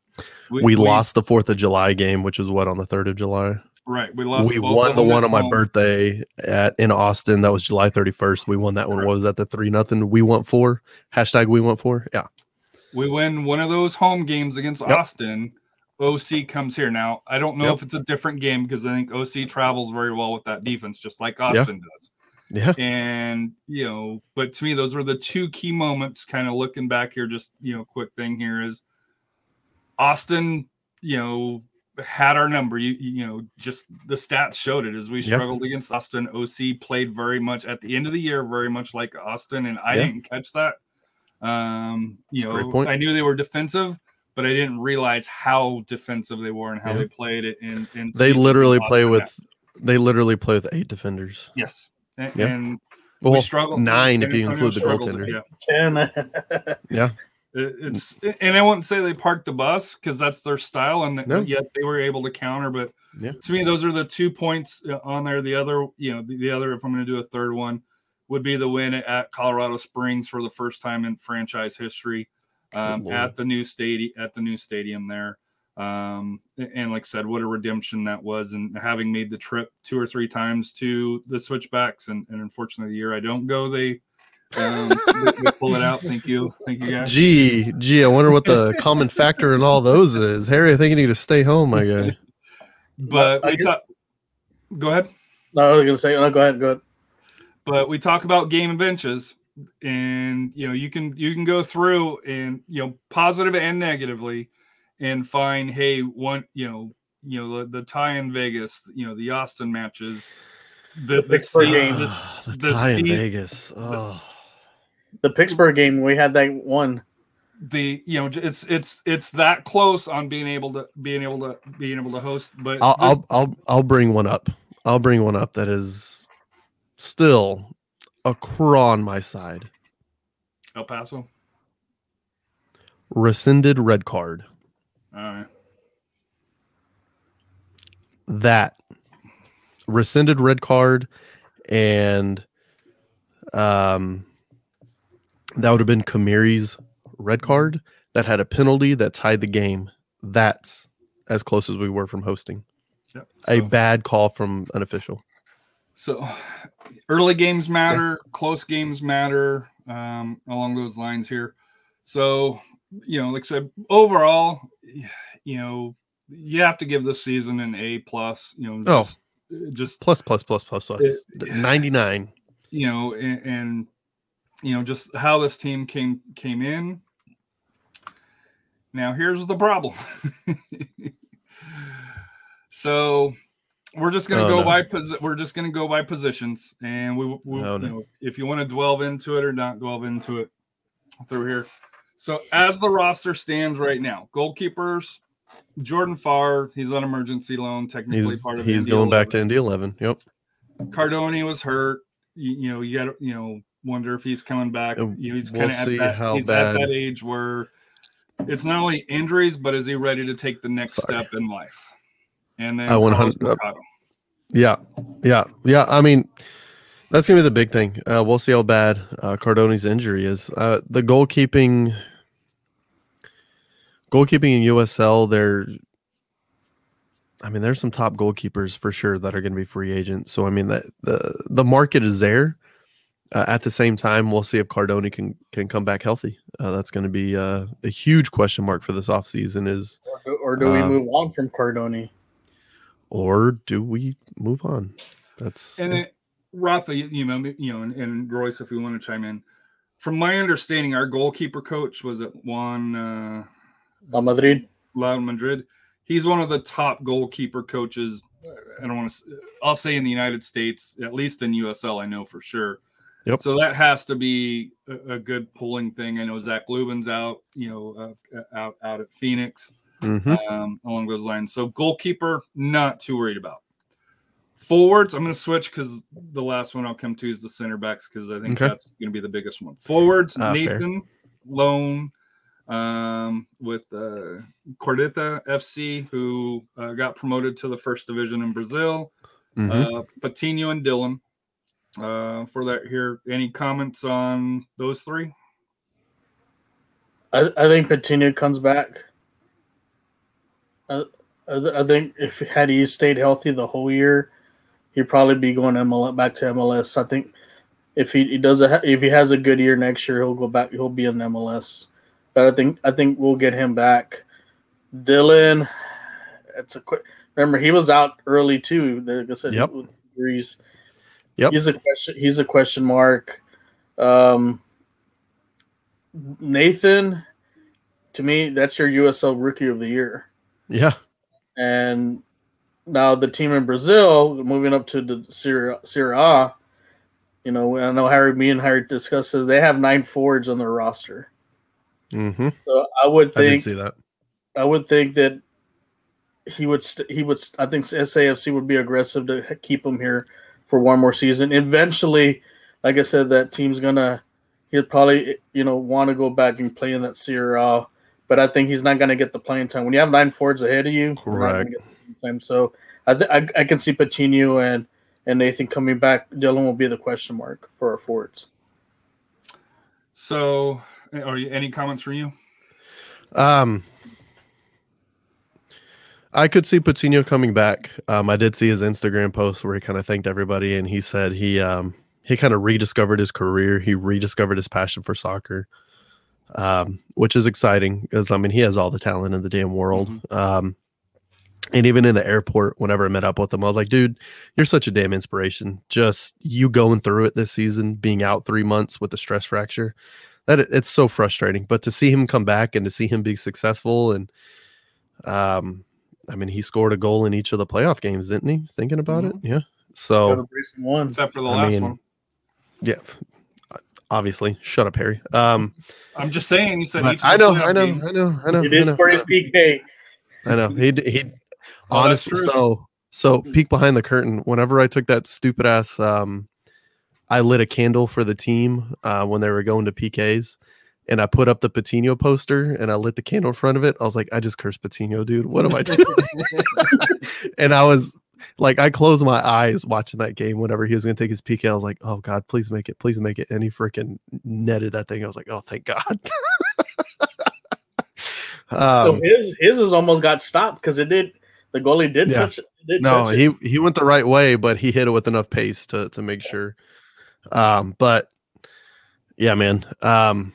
S3: We, lost the Fourth of July game, which is what on the third of July.
S1: right we lost
S3: we won the one on my
S1: home.
S3: birthday at in Austin. That was July thirty first. We won that one. What was that the three nothing? We went four. hashtag we went for. Yeah,
S1: we win one of those home games against
S3: Yep.
S1: Austin. OC comes here now. I don't know
S3: Yep.
S1: if it's a different game because I think OC travels very well with that defense, just like Austin does.
S3: yeah.
S1: And you know, but to me, those were the two key moments. Kind of looking back here, just you know, quick thing here is Austin. You know, had our number. You you know, just the stats showed it as we
S3: Yeah.
S1: struggled against Austin. OC played very much at the end of the year, very much like Austin, and I
S3: Yeah.
S1: didn't catch that. Um, you
S3: That's
S1: know. I knew they were defensive, but I didn't realize how defensive they were and how
S3: Yeah.
S1: they played it. And, and
S3: They literally play with
S1: that.
S3: they literally play with eight defenders.
S1: yes, and,
S3: Yeah.
S1: and we
S3: Well,
S1: struggled.
S3: nine if you include the goaltender.
S1: Yeah,
S2: ten.
S3: Yeah,
S1: It- it's and I wouldn't say they parked the bus because that's their style, and
S3: No.
S1: yet they were able to counter. But
S3: Yeah.
S1: to me, those are the two points uh, on there. The other, you know, the, the other, if I'm going to do a third one, would be the win at Colorado Springs for the first time in franchise history um, at the new stadium. At the new stadium there, um, and like I said, what a redemption that was, and having made the trip two or three times to the switchbacks, and, and unfortunately, the year I don't go, they. Um, they, they pull it out. Thank you, thank you guys.
S3: gee, gee. I wonder what the common factor in all those is. Harry, I think you need to stay home, my guy.
S1: But
S2: I
S1: we talk. Go ahead.
S2: no, I was gonna say. No, go ahead. Go ahead.
S1: But we talk about game and benches, and you know you can you can go through and you know positive and negatively, and find hey one you know you know the, the tie in Vegas, you know the Austin matches, the, the
S2: Pittsburgh
S1: season,
S2: game.
S1: this,
S3: Ah, the
S1: the
S3: tie in Vegas. Oh,
S2: The Pittsburgh game, we had that one.
S1: the you know it's it's it's that close on being able to being able to being able to host. But
S3: I'll,
S1: this-
S3: I'll I'll I'll bring one up. I'll bring one up that is still a craw on my side.
S1: El Paso.
S3: Rescinded red card.
S1: All right.
S3: That rescinded red card and um that would have been Khmiri's red card that had a penalty that tied the game. That's as close as we were from hosting.
S1: Yep.
S3: A bad call from an official.
S1: So early games matter, close games matter, um, along those lines here. So, you know, like I said, overall, you know, you have to give this season an A plus. You know,
S3: Oh.
S1: just, just
S3: Plus, plus, plus, plus, plus.
S1: It- 99.
S3: you
S1: know, and, and you know, just how this team came came in. Now, here's the problem. so, we're just gonna
S3: Oh,
S1: go
S3: no.
S1: by posi- we're just gonna go by positions, and we, we
S3: Oh,
S1: you
S3: no.
S1: know, if you want to delve into it or not delve into it through here. So, as the roster stands right now, goalkeepers. Jordan Farr, he's on emergency loan, technically
S3: He's
S1: part of
S3: he's
S1: Indy
S3: going back to Indy 11. Yep.
S1: Cardoni was hurt. You, you know, you got to you know wonder if he's coming back.
S3: Uh,
S1: You know, he's
S3: we'll
S1: kind of at that.
S3: how
S1: he's at that age where it's not only injuries, but is he ready to take the next
S3: Sorry.
S1: step in life? And then
S3: I 100
S1: Carlos Mercado.
S3: Yeah, yeah, yeah. I mean, that's gonna be the big thing. Uh, we'll see how bad uh, Cardoni's injury is. Uh, the goalkeeping, goalkeeping in USL, there. I mean, there's some top goalkeepers for sure that are going to be free agents. So I mean, that the the market is there. Uh, at the same time, we'll see if Cardoni can can come back healthy. Uh, that's going to be uh, a huge question mark for this offseason is
S2: Or do, or do we
S3: Um,
S2: move on from Cardoni?
S3: Or do we move on? That's
S1: And it, Rafa, you you know, you know, and, and Royce, if we want to chime in, from my understanding, our goalkeeper coach was at Juan uh,
S2: La Madrid.
S1: Real Madrid. He's one of the top goalkeeper coaches. I don't want to. I'll say in the United States, at least in USL, I know for sure.
S3: Yep.
S1: So that has to be a, a good pulling thing. I know Zach Lubin's out, you know, uh, out out at Phoenix
S3: Mhm.
S1: um, along those lines. So goalkeeper, not too worried about. Forwards, I'm going to switch because the last one I'll come to is the center backs because I think
S3: Okay.
S1: that's going to be the biggest one. Forwards,
S3: fair.
S1: Nathan Lone um, with uh, Coritiba FC, who uh, got promoted to the first division in Brazil.
S3: Mhm.
S1: Uh, Patino and Dhillon. Uh, for that here, any comments on those three?
S2: I, I think Patino comes back. I, I, think if had he stayed healthy the whole year, he'd probably be going MLS back to MLS. I think if he, he does a, if he has a good year next year, he'll go back. He'll be in MLS. But I think I think we'll get him back. Dhillon, it's a quick. Remember he was out early too. Like I said,
S3: Yep.
S2: injuries.
S3: Yep.
S2: He's a question. He's a question mark. Um, Nathan, to me, that's your USL Rookie of the Year.
S3: Yeah.
S2: And now the team in Brazil, moving up to the Serie, Serie A, you know, I know Harry, me and Harry discussed this. They have nine forwards on their roster.
S3: hmm
S2: So I would
S3: I
S2: think
S3: see that.
S2: I would think that he would st- he would st- I think SAFC would be aggressive to keep him here for one more season. Eventually, like I said, that team's gonna he'll probably you know want to go back and play in that Serie A, but I think he's not gonna get the playing time when you have nine forwards ahead of you. you're not
S3: Correct.
S2: get the Time. So I, th- I I can see Patino and and Nathan coming back. Dhillon will be the question mark for our forwards.
S1: So, are you any comments from you?
S3: Um, I could see Patino coming back. Um, I did see his Instagram post where he kind of thanked everybody, and he said he um he kind of rediscovered his career. He rediscovered his passion for soccer, um, which is exciting because I mean he has all the talent in the damn world. Um, and even in the airport, whenever I met up with him, I was like, dude, you're such a damn inspiration. Just you going through it this season, being out three months with a stress fracture, that it- it's so frustrating. But to see him come back and to see him be successful, and um, I mean, he scored a goal in each of the playoff games, didn't he? Thinking about it, yeah. So
S2: to one.
S1: Except for the
S3: I
S1: last
S3: mean,
S1: one.
S3: yeah, obviously, shut up, Harry. Um,
S1: I'm just saying. You said
S3: but
S1: each of
S3: I know, I know,
S1: games.
S3: I know, I know,
S2: He
S3: I
S2: did
S3: know.
S2: score his PK.
S3: I know. He he
S1: Oh,
S3: honestly
S1: true.
S3: so so peek behind the curtain. Whenever I took that stupid ass um I lit a candle for the team uh when they were going to PKs and I put up the Patino poster and I lit the candle in front of it. I was like, I just cursed Patino, dude. What am I doing? and I was like, I closed my eyes watching that game whenever he was going to take his PK. I was like, oh God, please make it, please make it. And he freaking netted that thing. I was like, oh, thank God.
S2: So
S3: um,
S2: his his has almost got stopped because it did the goalie did
S3: Yeah.
S2: touch did
S3: no,
S2: touch it.
S3: he he went the right way, but he hit it with enough pace to to make sure. Um, but yeah, man. Um,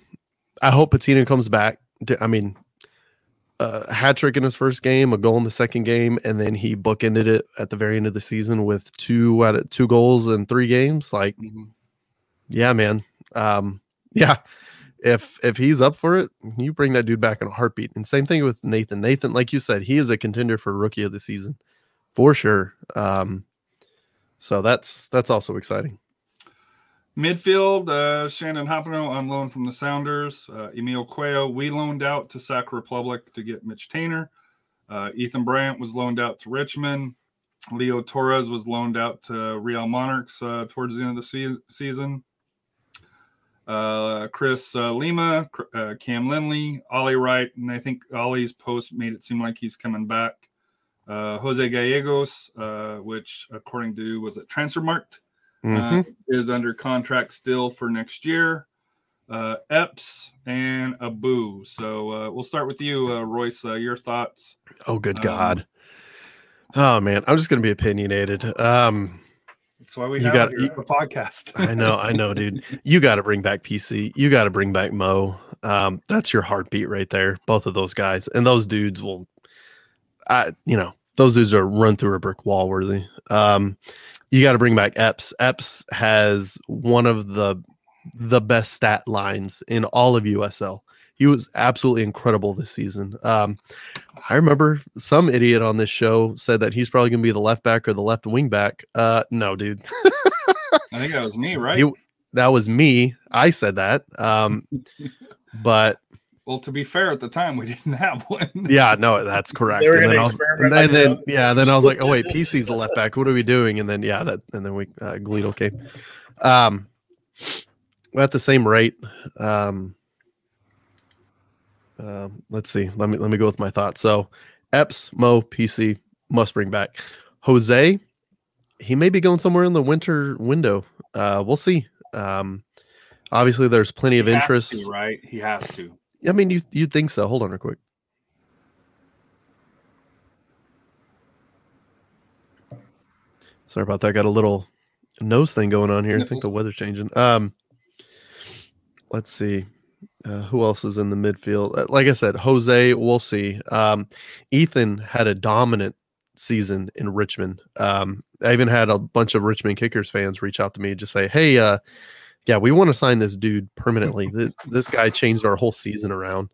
S3: I hope Patino comes back. I mean, a hat trick in his first game, a goal in the second game, and then he bookended it at the very end of the season with two out of two goals in three games. Like,
S1: Mhm.
S3: yeah, man. Um, yeah. If if he's up for it, you bring that dude back in a heartbeat. And same thing with Nathan. Nathan, like you said, he is a contender for rookie of the season for sure. Um, so that's that's also exciting.
S1: Midfield, uh, Shannon Hopino on loan from the Sounders. Uh, Emil Cuello, we loaned out to Sac Republic to get Mitch Taintor. Uh, Ethan Brandt was loaned out to Richmond. Leo Torres was loaned out to Real Monarchs uh, towards the end of the se- season. Uh, Chris uh, Lima, uh, Cam Lindley, Ollie Wright, and I think Ollie's post made it seem like he's coming back. Jose Gallegos, which according to was it Transfermarkt,
S3: Mhm.
S1: uh, is under contract still for next year. Uh, Epps and Abu. So uh, we'll start with you, uh, Royce. Uh, your thoughts?
S3: oh, good
S1: um,
S3: God. Oh man, I'm just gonna be opinionated. Um,
S1: That's why we
S3: You got- you-
S1: the podcast.
S3: I know, I know, dude. You got to bring back PC. You got to bring back Mo. Um, that's your heartbeat right there. Both of those guys, and those dudes will, I, you know, those dudes are run through a brick wall worthy. Um, you got to bring back Epps. Epps has one of the the best stat lines in all of USL. He was absolutely incredible this season. Um, I remember some idiot on this show said that he's probably going to be the left back or the left wing back. Uh, no, dude.
S1: I think that was me, right?
S3: He- that was me. I said that. Um, but
S1: well, to be fair, at the time we didn't have one.
S3: yeah, no, that's correct.
S2: They were
S3: And then, was, and then,
S2: like
S3: then- yeah, then I was like, oh wait, PC's the left back. What are we doing? And then yeah, that and then we uh, Gleadle came. Um, at the same rate. Um, um, let's see. Let me let me go with my thoughts. So, Epps, Mo, PC must bring back. Jose, he may be going somewhere in the winter window. Uh, we'll see. Um, obviously, there's plenty of
S1: He has
S3: interest.
S1: to, right? He has to.
S3: I mean, you you'd think so. Hold on, real quick. Sorry about that. I got a little nose thing going on here. I think the weather's changing. Um, let's see. Uh, who else is in the midfield? Uh, Like I said, Jose. We'll see. Um, Ethan had a dominant season in Richmond. Um, I even had a bunch of Richmond Kickers fans reach out to me and just say, "Hey, uh, yeah, we want to sign this dude permanently. Th- this guy changed our whole season around."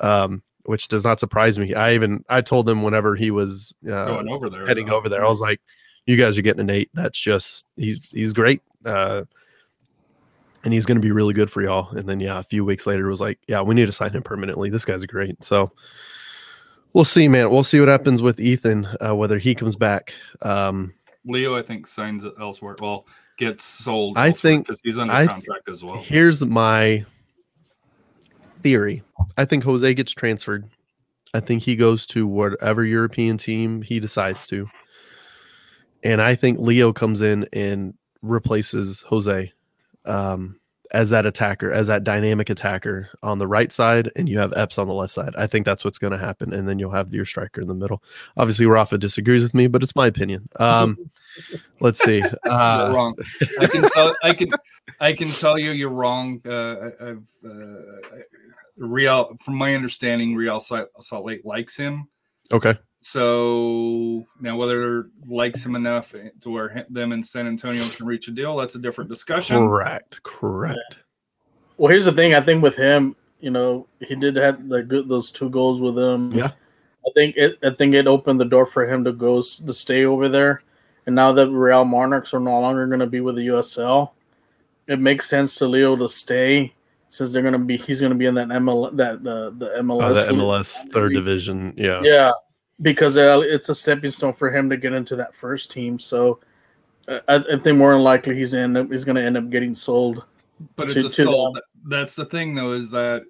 S3: Um, which does not surprise me. I even I told them whenever he was uh,
S1: Going over there.
S3: heading over there, I was like, "You guys are getting an eight. That's just he's he's great, uh, and he's going to be really good for y'all." And then yeah, a few weeks later, it was like, "Yeah, we need to sign him permanently. This guy's great." So we'll see, man. We'll see what happens with Ethan, uh, whether he comes back. Um,
S1: Leo, I think, signs it elsewhere. Well, gets sold.
S3: I think-
S1: because he's under
S3: I th-
S1: contract as well.
S3: Here's my theory. I think Jose gets transferred. I think he goes to whatever European team he decides to. And I think Leo comes in and replaces Jose um, as that attacker, as that dynamic attacker on the right side, and you have Epps on the left side. I think that's what's going to happen. And then you'll have your striker in the middle. Obviously, Rafa disagrees with me, but it's my opinion. Um, let's see. Uh,
S1: wrong. I can tell. I can. I can tell you you're wrong. Uh, I've uh, Real, from my understanding, Real Salt Lake likes him.
S3: okay.
S1: So now, whether likes him enough eh, to where hi- them and San Antonio can reach a deal, that's a different discussion.
S3: Correct. Correct.
S2: Well, here's the thing. I think with him, you know, he did have the good those two goals with him.
S3: Yeah.
S2: I think it. I think it opened the door for him to go to stay over there. And now that Real Monarchs are no longer going to be with the USL, it makes sense to Leo to stay since they're going to be. He's going to be in that ML that uh, the the MLS.
S3: Oh, the MLS third division. Yeah.
S2: Yeah, because uh, it's a stepping stone for him to get into that first team. So. uh, I, I think more than likely he's in. He's going to end up getting sold.
S1: But
S2: to-
S1: it's a
S2: to
S1: sold. That's the thing, though, is that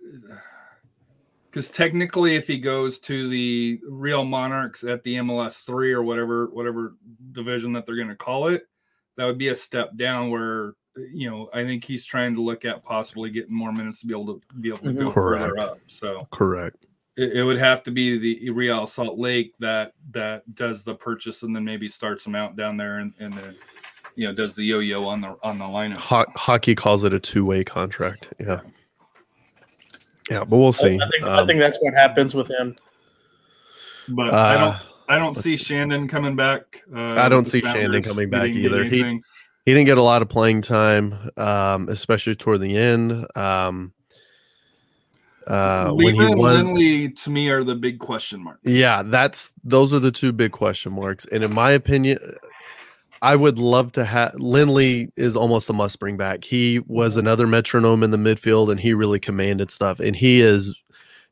S1: because technically, if he goes to the Real Monarchs at the MLS three or whatever whatever division that they're going to call it, that would be a step down. Where you know, I think he's trying to look at possibly getting more minutes to be able to be able to go
S2: Mhm.
S1: further
S3: Correct.
S1: up. So
S3: Correct.
S1: It, it would have to be the Real Salt Lake that that does the purchase and then maybe starts them out down there and, and then you know does the yo-yo on the on the lineup.
S3: Ho- hockey calls it a two-way contract. Yeah. Yeah, but we'll see.
S2: I think, I
S3: Um,
S2: think that's what happens with him.
S1: But I don't
S3: uh,
S1: I don't see
S3: let's-
S1: coming back. Uh,
S3: I don't see
S1: Shannon
S3: coming back
S1: didn't
S3: either. He- he didn't get a lot of playing time, um, especially toward the end. Um, uh, when he was,
S1: Lindley to me are the big question marks.
S3: yeah, that's those are the two big question marks. And in my opinion, I would love to have Lindley is almost a must bring back. He was another metronome in the midfield, and he really commanded stuff. And he is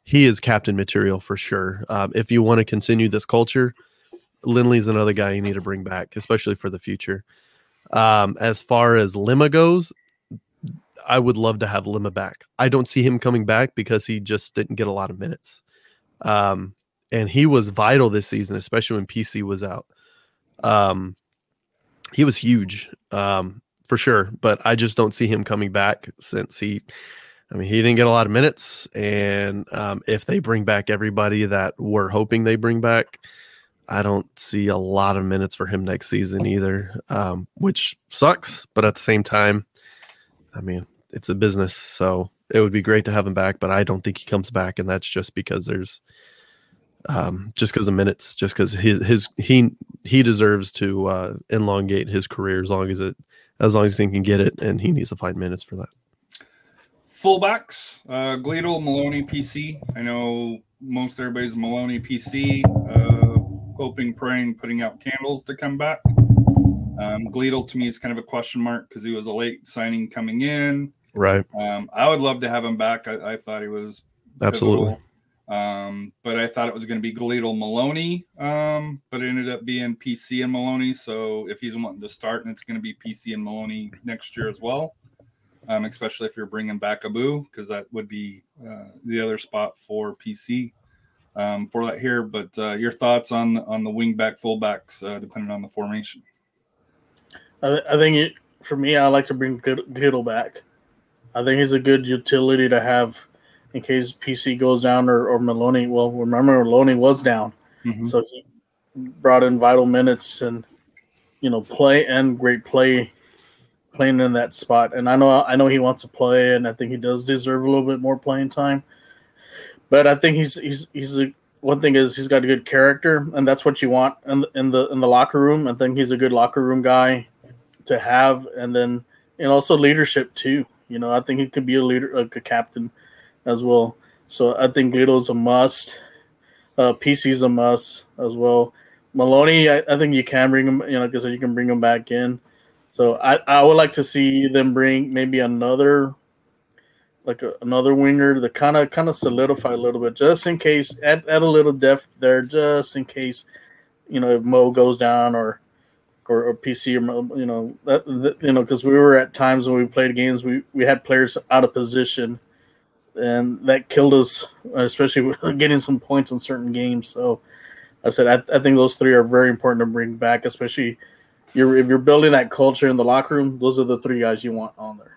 S3: he is captain material for sure. Um, if you want to continue this culture, Lindley's another guy you need to bring back, especially for the future. Um, as far as Lima goes, I would love to have Lima back. I don't see him coming back because he just didn't get a lot of minutes. Um, and he was vital this season, especially when PC was out. Um, he was huge, um, for sure, but I just don't see him coming back since he, I mean, he didn't get a lot of minutes. And um, if they bring back everybody that we're hoping they bring back, I don't see a lot of minutes for him next season either, um, which sucks. But at the same time, I mean, it's a business, so it would be great to have him back. But I don't think he comes back, and that's just because there's, um, just because of minutes, just because his his he he deserves to uh, elongate his career as long as it as long as he can get it, and he needs to find minutes for that.
S1: Fullbacks, uh, Gleadle, Maloney, PC. I know most everybody's Maloney, PC. Uh, hoping, praying, putting out candles to come back. Um, Gleadle to me is kind of a question mark because he was a late signing coming in.
S3: Right.
S1: Um, I would love to have him back. I, I thought he was
S3: Absolutely.
S1: Um, but I thought it was going to be Gleadle Maloney, um, but it ended up being PC and Maloney. So if he's wanting to start, and it's going to be PC and Maloney next year as well, um, especially if you're bringing back Abu, because that would be uh, the other spot for PC um, for that here. But uh, your thoughts on on the wing back fullbacks, uh, depending on the formation.
S2: I, I think it, for me, I like to bring Gid- Gleadle back. I think he's a good utility to have in case PC goes down or, or Maloney. Well, remember Maloney was down,
S1: Mhm.
S2: so he brought in vital minutes and you know play and great play playing in that spot. And I know I know he wants to play, and I think he does deserve a little bit more playing time. But I think he's he's he's a one thing is he's got a good character, and that's what you want in the, in the in the locker room. I think he's a good locker room guy to have, and then and also leadership too. You know, I think he could be a leader, like a captain, as well. So I think Little's a must. Uh, PC's a must as well. Maloney, I, I think you can bring him. You know, because you can bring him back in. So I, I would like to see them bring maybe another, like a, another winger to kind of kind of solidify a little bit, just in case. Add, add a little depth there, just in case. You know, if Mo goes down or or, or PC or you know that, that you know because we were at times when we played games we we had players out of position and that killed us especially getting some points in certain games so i said I, I think those three are very important to bring back especially you're, if you're building that culture in the locker room those are the three guys you want on there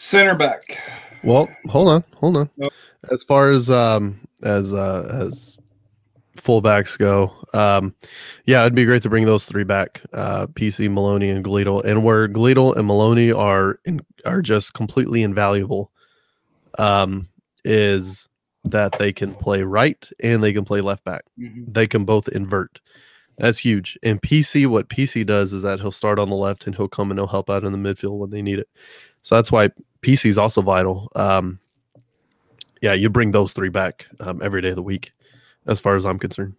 S1: Center back.
S3: Well, hold on, hold on.
S1: Nope.
S3: As far as um as uh as fullbacks go, um yeah, it'd be great to bring those three back. Uh PC, Maloney, and Gleadle. And where Gleadle and Maloney are in, are just completely invaluable, um, is that they can play right and they can play left back.
S1: Mhm.
S3: They can both invert. That's huge. And PC, what PC does is that he'll start on the left and he'll come and he'll help out in the midfield when they need it. So that's why PC is also vital. Um, yeah, you bring those three back um, every day of the week, as far as I'm concerned.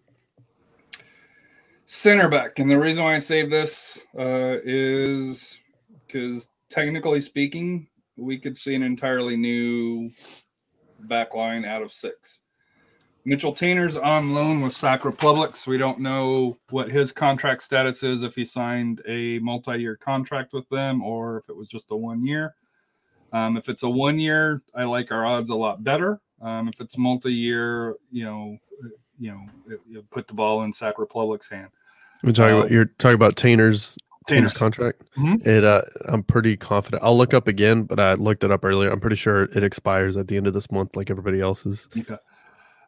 S1: Center back, and the reason why I saved this uh, is because technically speaking, we could see an entirely new back line out of six. Mitchell Taintor's on loan with Sac Republic, so we don't know what his contract status is if he signed a multi-year contract with them or if it was just a one year. Um, if it's a one year, I like our odds a lot better. Um, if it's multi-year, you know, you know, it, you put the ball in Sac Republic's hand.
S3: You're talking
S1: Uh,
S3: about you're talking about Taintor's Tanner's
S1: Tanner.
S3: contract.
S1: Mhm.
S3: It uh I'm pretty confident. I'll look up again, but I looked it up earlier. I'm pretty sure it expires at the end of this month, like everybody else's.
S1: Okay.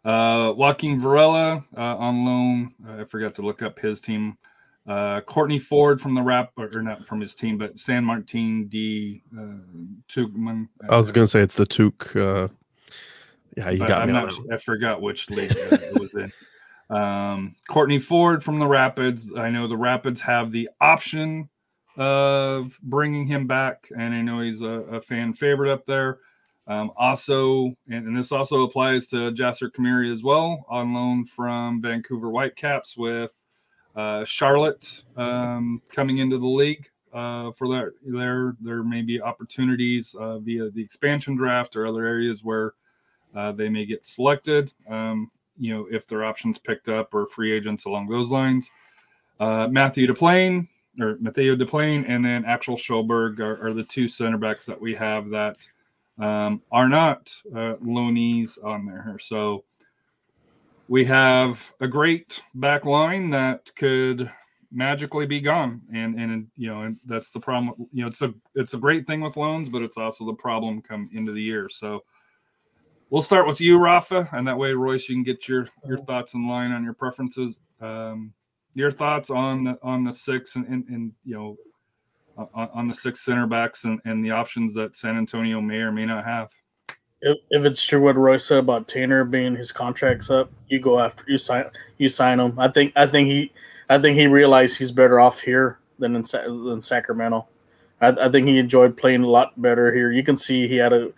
S1: Uh, Joaquin Varela uh, on loan. Uh, I forgot to look up his team. Uh, Kortne Ford from the rap, or, or not from his team, but San Martin D. Uh, Tucumán.
S3: I was gonna say it's the Took. Yeah, you
S1: but
S3: got
S1: I'm
S3: me.
S1: not, I forgot which league it was in. Um, Kortne Ford from the Rapids. I know the Rapids have the option of bringing him back, and I know he's a, a fan favorite up there. Um, also, and, and this also applies to Jasser Khmiri as well, on loan from Vancouver Whitecaps with uh, Charlotte um, coming into the league. Uh, for that, there there may be opportunities uh, via the expansion draft or other areas where uh, they may get selected. Um, you know, if their options picked up or free agents along those lines. Uh, Matthew Deplagne or Matteo Deplagne and then Axel Sjöberg are, are the two center backs that we have that um, are not uh, loanees on there. So we have a great back line that could magically be gone and and you know and that's the problem you know it's a it's a great thing with loans but it's also the problem come into the year so we'll start with you rafa and that way royce you can get your your thoughts in line on your preferences um your thoughts on the on the six and and, and you know on, on the six center backs and, and the options that san antonio may or may not have
S2: If, if it's true what Roy said about Tanner being his contract's up, you go after you sign you sign him. I think I think he I think he realized he's better off here than in than Sacramento. I, I think he enjoyed playing a lot better here. You can see he had a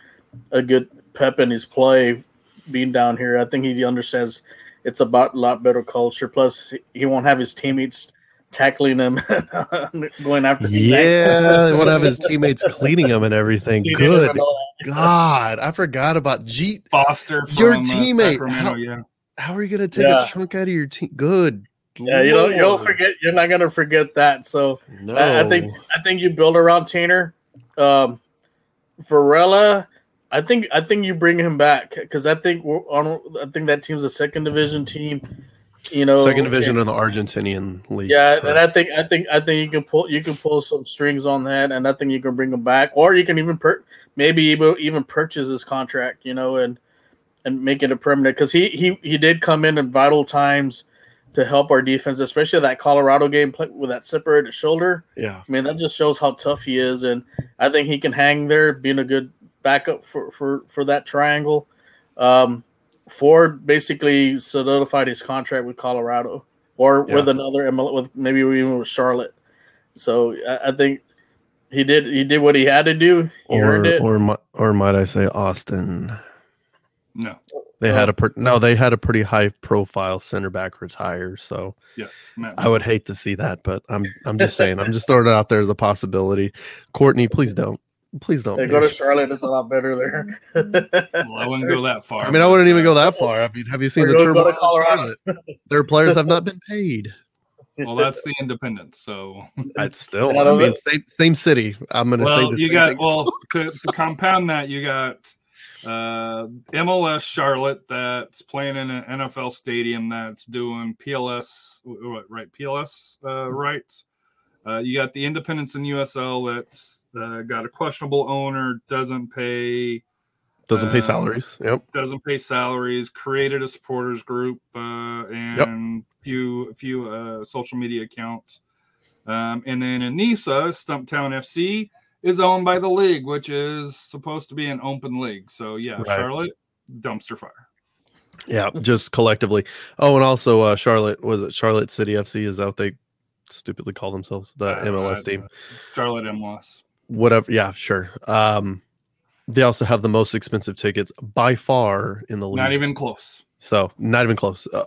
S2: a good pep in his play being down here. I think he understands it's about a lot better culture. Plus, he won't have his teammates tackling him, going after. his
S3: Yeah, they
S2: ankle.
S3: want to have his teammates cleaning him and everything.
S2: He
S3: Good. God, I forgot about G.
S1: foster
S3: Your
S1: from, uh,
S3: teammate,
S1: Sacramento,
S3: how-
S1: yeah
S3: How are you gonna take
S2: Yeah.
S3: a chunk out of your team? Good.
S2: Yeah, you don't. You'll forget. You're not gonna forget that. So.
S3: No,
S2: I, I think I think you build around Tanner. Um, Varela, I think I think you bring him back because I think we're on. I think that team's a second division team. You know,
S3: second division
S2: and-
S3: in the Argentinian league.
S2: yeah, and. I think I think I think you can pull you can pull some strings on that, and I think you can bring him back, or you can even per, maybe even even purchase his contract, you know, and and make it a permanent because he he he did come in in vital times to help our defense, especially that Colorado game play, with that separated shoulder.
S3: yeah,
S2: I mean, that just shows how tough he is, and I think he can hang there, being a good backup for for for that triangle. Um, Ford basically solidified his contract with Colorado, or with another ML, with maybe even with Charlotte. So I, I think he did he did what he had to do. He
S3: or
S2: earned it.
S3: or or might I say Austin?
S1: no
S3: They had a per- no, they had a pretty high profile center back retire. So
S1: yes Matt
S3: I would hate to see that, but I'm I'm just saying I'm just throwing it out there as a possibility. Kortne, please don't, please don't.
S2: They go to. Charlotte; it's a lot better there.
S1: well, i wouldn't go that far
S3: I mean, I wouldn't even go that far. I mean, have you seen
S2: Or
S3: the
S2: go- go
S3: turmoil
S2: to
S3: in
S2: Colorado.
S3: Charlotte? Their players have not been paid.
S1: well that's the independence so
S3: that's still, I mean, same same city. I'm gonna say
S1: well
S3: the
S1: you
S3: same
S1: got
S3: thing.
S1: well to, to compound that you got uh mls charlotte that's playing in an nfl stadium that's doing pls what, right pls uh rights uh you got the independence in usl that's uh, got a questionable owner doesn't pay
S3: Doesn't pay
S1: um,
S3: salaries. Yep.
S1: doesn't pay salaries created a supporters group uh and few few uh social media accounts um and then in nisa stumptown fc is owned by the league which is supposed to be an open league so yeah
S3: Right.
S1: charlotte dumpster fire
S3: Yeah, just collectively. Oh, and also uh Charlotte was it Charlotte City FC is that what they stupidly call themselves the
S1: Uh,
S3: MLS
S1: uh,
S3: team.
S1: charlotte mls
S3: Whatever. Yeah, sure. Um they also have the most expensive tickets by far in the league.
S1: not even close
S3: so not even close. Uh,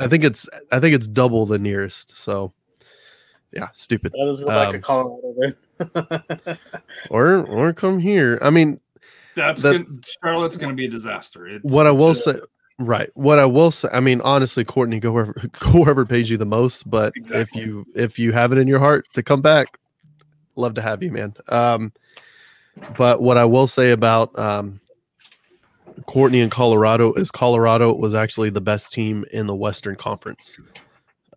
S3: I think it's I think it's double the nearest. So yeah, stupid.
S2: That is go back to
S3: Um,
S2: Colorado then.
S3: Or or come here. I mean,
S1: that's
S3: That-
S1: good charlotte's gonna be a disaster it's,
S3: what I will
S1: it's
S3: say, right? What I will say, I mean, honestly, Kortne, go wherever, go wherever pays you the most. But if you if you have it in your heart to come back, love to have you, man. Um, but what I will say about um, Kortne in Colorado is Colorado was actually the best team in the Western Conference.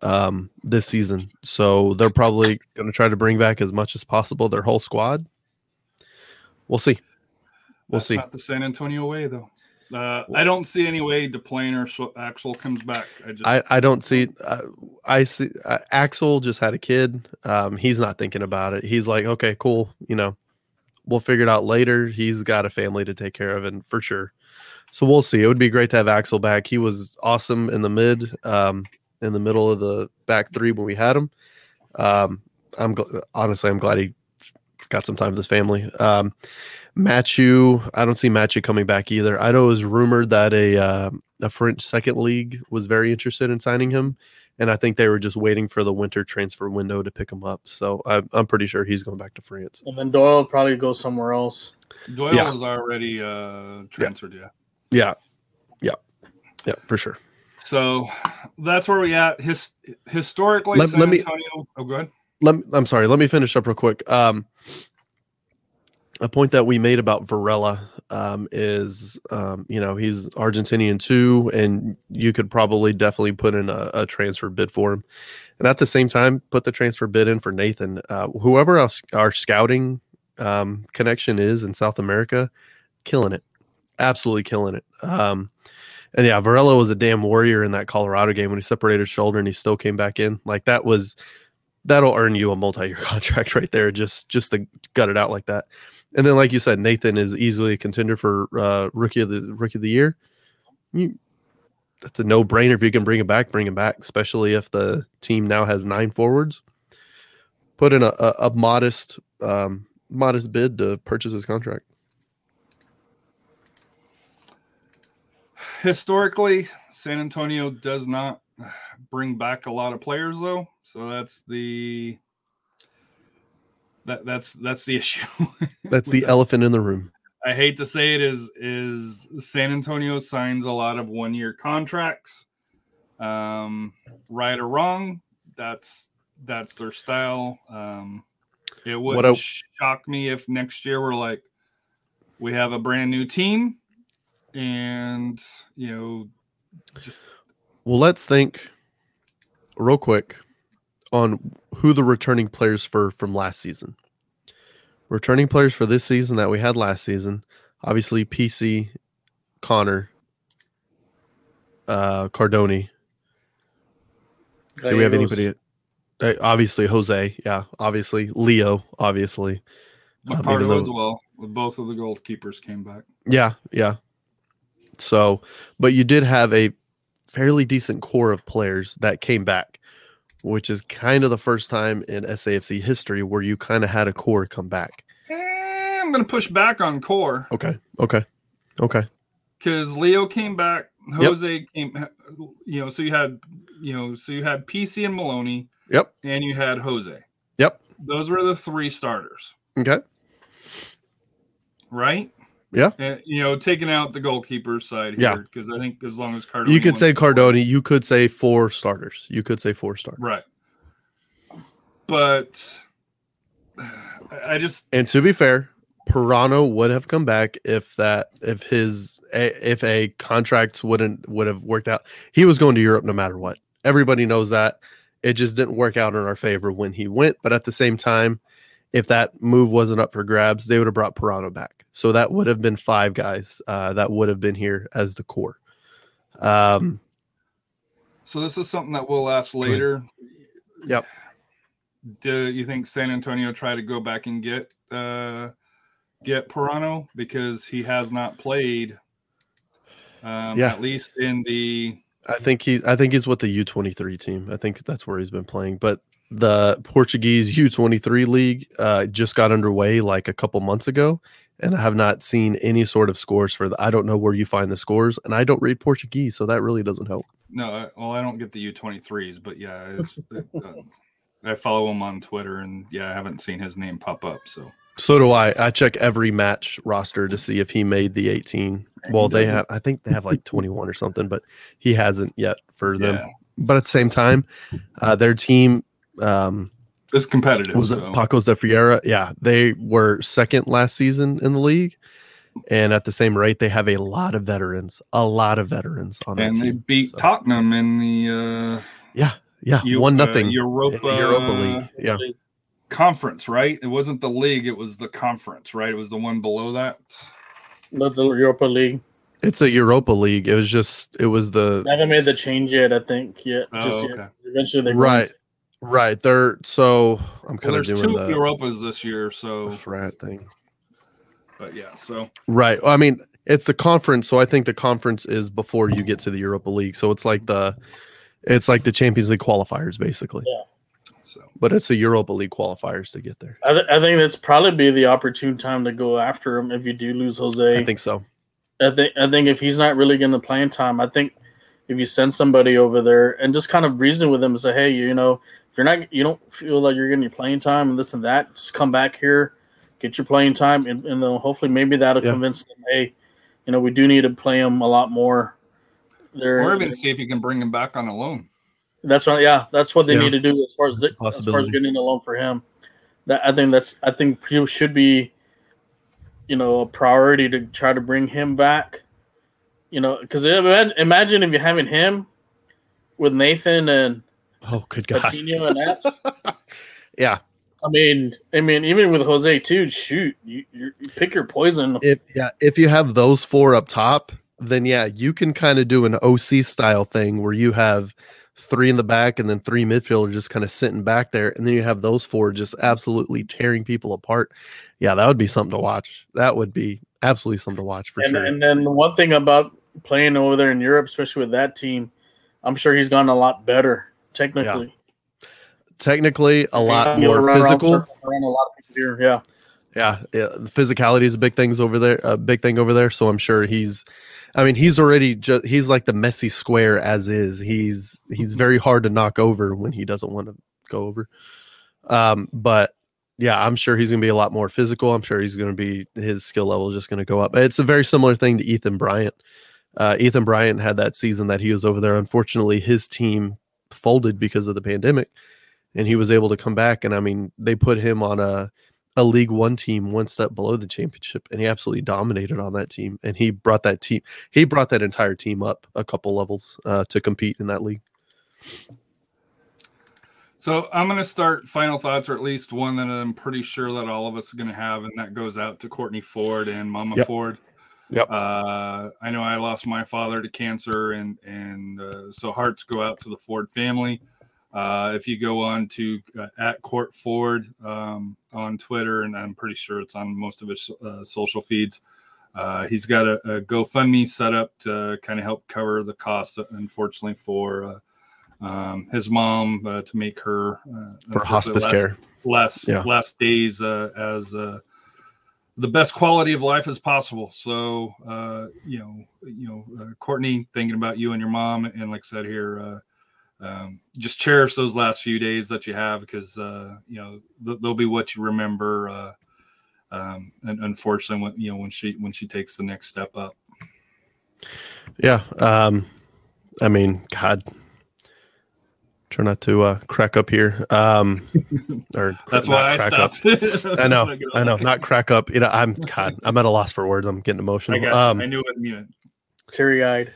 S3: um, this season. So they're probably going to try to bring back as much as possible their whole squad. We'll see. We'll
S1: That's
S3: see.
S1: Not the San Antonio way, though. Uh, I don't see any way Deplagne or Sh- Axel comes back. I just
S3: I, I don't see uh, I see uh, Axel just had a kid. Um, he's not thinking about it. He's like, okay, cool. You know, we'll figure it out later. He's got a family to take care of, and for sure. So we'll see. It would be great to have Axel back. He was awesome in the mid, um, in the middle of the back three when we had him. Um, I'm gl- honestly, I'm glad he got some time with his family. Um, Matthew, I don't see Matthew coming back either. I know it was rumored that a uh, a French second league was very interested in signing him, and I think they were just waiting for the winter transfer window to pick him up. So I, I'm pretty sure he's going back to France.
S2: And then Doyle will probably go somewhere else.
S1: Doyle
S3: yeah.
S1: was already uh, transferred. Yeah.
S3: Yeah, yeah, yeah, for sure.
S1: So that's where we at. His historically,
S3: Let-
S1: San
S3: let me-
S1: Antonio. Oh, go ahead.
S3: Let me, I'm sorry. Let me finish up real quick. Um, a point that we made about Varela um, is, um, you know, he's Argentinian too, and you could probably definitely put in a, a transfer bid for him, and at the same time, put the transfer bid in for Nathan. Uh, whoever else our scouting um, connection is in South America, killing it, absolutely killing it. Um, and yeah, Varela was a damn warrior in that Colorado game when he separated his shoulder and he still came back in. Like that was that'll earn you a multi-year contract right there just just to gut it out like that and then like you said nathan is easily a contender for uh rookie of the rookie of the year. You, that's a no-brainer. If you can bring him back bring him back especially if the team now has nine forwards. Put in a, a, a modest um modest bid to purchase his contract.
S1: Historically, San Antonio does not bring back a lot of players, though. So that's the that that's that's the issue.
S3: that's the elephant in the room
S1: I hate to say it is is San Antonio signs a lot of one year contracts. Um, right or wrong, that's that's their style. Um, it wouldn't
S3: I-
S1: shock me if next year we're like, we have a brand new team, and you know, just
S3: well let's think real quick on who the returning players for from last season. Returning players for this season that we had last season, obviously PC, Connor, uh, Cardoni. Do we have anybody? Uh, obviously Jose, yeah. Obviously Leo, obviously. Even
S1: Pardo
S3: though-
S1: as well. With both of the goalkeepers came back.
S3: Yeah, yeah. So, but you did have a fairly decent core of players that came back, which is kind of the first time in SAFC history where you kind of had a core come back.
S1: Eh, I'm gonna push back on core.
S3: Okay. Okay. Okay.
S1: because Leo came back, Jose came, you know, so you had, you know, so you had PC and Maloney,
S3: Yep.
S1: and you had Jose.
S3: Yep.
S1: Those were the three starters,
S3: Okay.
S1: right?
S3: Yeah.
S1: And, you know, taking out the goalkeeper side
S3: Yeah.
S1: here, because I think as long as Cardoni,
S3: You could say Cardoni. You could say four starters. You could say four starters.
S1: right? But I I just
S3: And to be fair, Parano would have come back if that if his if a contract wouldn't would have worked out. He was going to Europe no matter what. Everybody knows that. It just didn't work out in our favor when he went. But at the same time, if that move wasn't up for grabs, they would have brought Parano back. So that would have been five guys uh, that would have been here as the core. Um,
S1: so this is something that we'll ask later.
S3: Yep.
S1: Do you think San Antonio try to go back and get uh get Parano because he has not played um
S3: Yeah.
S1: at least in the
S3: I think he I think he's with the U twenty three team. I think that's where he's been playing. But the Portuguese U twenty three league uh, just got underway like a couple months ago, and I have not seen any sort of scores for the. I don't know where you find the scores, and I don't read Portuguese, so that really doesn't help.
S1: no I- well I don't get the U23s but yeah it's, it, uh, I follow him on Twitter and yeah I haven't seen his name pop up so
S3: So do I. I check every match roster to see if he made the eighteen. Well, they have. I think they have like twenty one or something, but he hasn't yet for them.
S1: yeah
S3: But at the same time, uh, their team. Um,
S1: it's competitive
S3: was it
S1: so.
S3: Paços de Ferreira? Yeah, they were second last season in the league, and at the same rate, they have a lot of veterans, a lot of veterans on that
S1: and they
S3: team.
S1: beat
S3: so.
S1: Tottenham in the uh
S3: Yeah, Yeah,
S1: You-
S3: one
S1: uh,
S3: nothing.
S1: Europa,
S3: Europa League. Yeah,
S1: conference, right? It wasn't the league; it was the conference, right? It was the one below that.
S2: Not the Europa League.
S3: it's a Europa League. It was just it was the
S2: They haven't made the change yet. I think yet.
S1: Oh,
S2: just
S1: okay.
S2: yet. Eventually, they
S3: right, right. They're so I'm
S1: Well,
S3: kind of
S1: there's
S3: doing
S1: two
S3: the
S1: Europas this year, so
S3: frat thing.
S1: but yeah, so
S3: Right. I mean, it's the conference, so I think the conference is before you get to the Europa League. So it's like the it's like the Champions League qualifiers basically. Yeah.
S1: So
S3: But it's the Europa League qualifiers to get there.
S2: I, th- I think that's probably be the opportune time to go after him if you do lose Jose.
S3: I think so.
S2: I think I think if he's not really going to play in time, I think if you send somebody over there and just kind of reason with him and say, hey, you know, if you're not, you don't feel like you're getting your playing time and this and that, just come back here, get your playing time, and, and then hopefully maybe that'll
S3: Yeah.
S2: convince them, hey, you know, we do need to play him a lot more. There,
S1: or even see if you can bring him back on a loan.
S2: that's right. yeah, that's what they
S3: Yeah.
S2: need to do as far as the, as far as
S3: possibility.
S2: getting a loan for him. That I think that's I think people should be, you know, a priority to try to bring him back. You know, because imagine if you're having him with Nathan and
S3: Oh, good God.
S2: Coutinho and
S3: yeah.
S2: I mean, I mean, even with Jose too. Shoot, you, you you pick your poison.
S3: If yeah, if you have those four up top, then yeah, you can kind of do an OC style thing where you have three in the back and then three midfielders just kind of sitting back there, and then you have those four just absolutely tearing people apart. Yeah, that would be something to watch. That would be absolutely something to watch for
S2: and,
S3: sure.
S2: and then the one thing about playing over there in Europe, especially with that team, I'm sure he's gotten a lot better technically.
S3: Technically, a lot
S2: He'll
S3: more
S2: around
S3: physical.
S2: around a lot of people here. Yeah.
S3: Yeah, yeah, the physicality is a big things over there, a big thing over there. So I'm sure he's, I mean, he's already just he's like the messy square as is. He's he's very hard to knock over when he doesn't want to go over. Um, but yeah, I'm sure he's gonna be a lot more physical. I'm sure he's gonna be his skill level is just gonna go up. It's a very similar thing to Ethan Bryant. Uh, Ethan Bryant had that season that he was over there. Unfortunately, his team folded because of the pandemic, and he was able to come back. And I mean, they put him on a a League One team one step below the championship, and he absolutely dominated on that team. And he brought that team, he brought that entire team up a couple levels uh, to compete in that league.
S1: So I'm going to start final thoughts, or at least one that I'm pretty sure that all of us are going to have, and that goes out to Kortne Ford and Mama
S3: Yep.
S1: Ford.
S3: Yep.
S1: Uh, I know I lost my father to cancer, and and uh, so hearts go out to the Ford family. Uh, if you go on to uh, at Court Ford um, on Twitter, and I'm pretty sure it's on most of his uh, social feeds, uh, he's got a, a GoFundMe set up to kind of help cover the costs, unfortunately, for uh, um, his mom uh, to make her uh,
S3: For hospice
S1: last,
S3: care.
S1: last
S3: Yeah.
S1: last days uh, as uh, the best quality of life as possible. So uh, you know, you know, uh, Kortne, thinking about you and your mom, and like I said here, uh, um, just cherish those last few days that you have because uh, you know th- they'll be what you remember. Uh, um, and unfortunately, when you know when she when she takes the next step up.
S3: Yeah. Um, I mean, God, try not to uh, crack up here. Um, or
S1: That's
S3: not
S1: why I
S3: crack up.
S1: stopped.
S3: I know, I know, not crack up. You know, I'm God. I'm at a loss for words. I'm getting
S1: I
S3: emotional.
S1: got.
S3: Um,
S1: I knew it. You know,
S2: Teary eyed.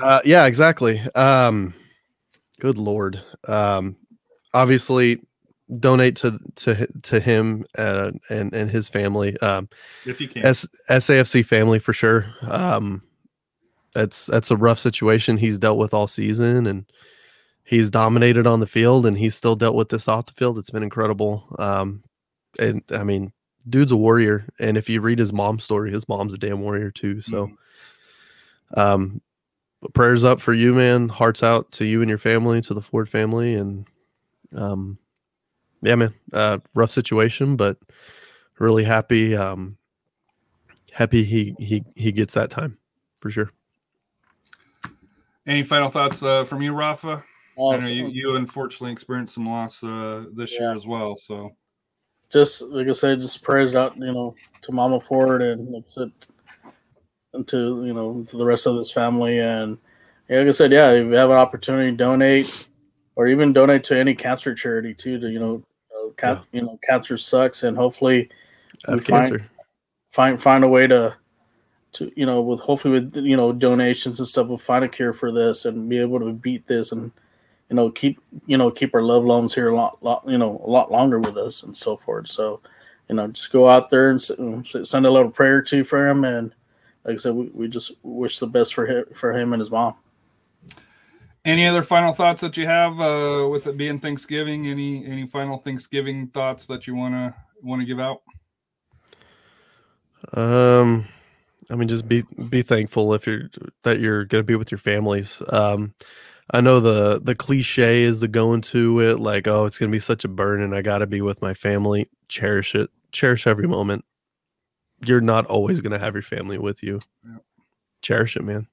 S3: Uh, yeah, exactly. Um, good lord. Um, obviously, donate to to to him uh, and and his family. Um,
S1: if you can.
S3: S- SAFC family for sure. Um, that's that's a rough situation he's dealt with all season, and he's dominated on the field, and he's still dealt with this off the field. It's been incredible. Um, and I mean, dude's a warrior, and if you read his mom's story, his mom's a damn warrior too. So, um, prayers up for you, man. Hearts out to you and your family, to the Ford family, and um, yeah, man. Uh, rough situation, but really happy. Um, happy he he he gets that time for sure.
S1: Any final thoughts uh, from you, Rafa?
S2: Oh,
S1: I know you, you unfortunately experienced some loss uh, this year as well. So
S2: just like I said, just prayers out, you know, to Mama Ford and like I said, and to you know to the rest of this family. And yeah, like I said, yeah, if you have an opportunity, to donate or even donate to any cancer charity too. To you know, uh, ca- you know, cancer sucks, and hopefully We
S3: Have
S2: find-
S3: cancer.
S2: find find a way to to you know with hopefully with you know donations and stuff we'll find a cure for this and be able to beat this and you know, keep you know keep our loved ones here a lot, lot you know a lot longer with us and so forth. So, you know, just go out there and send a little prayer to for him, and like I said, we, we just wish the best for him for him and his mom.
S1: Any other final thoughts that you have uh, with it being Thanksgiving? Any any final Thanksgiving thoughts that you wanna want to give out?
S3: Um, I mean, just be be thankful if you're that you're gonna be with your families. Um, I know the the cliche is the going to it, like, oh, it's gonna be such a burden. I gotta be with my family. Cherish it. Cherish every moment. You're not always gonna have your family with you.
S1: Yeah.
S3: Cherish it, man.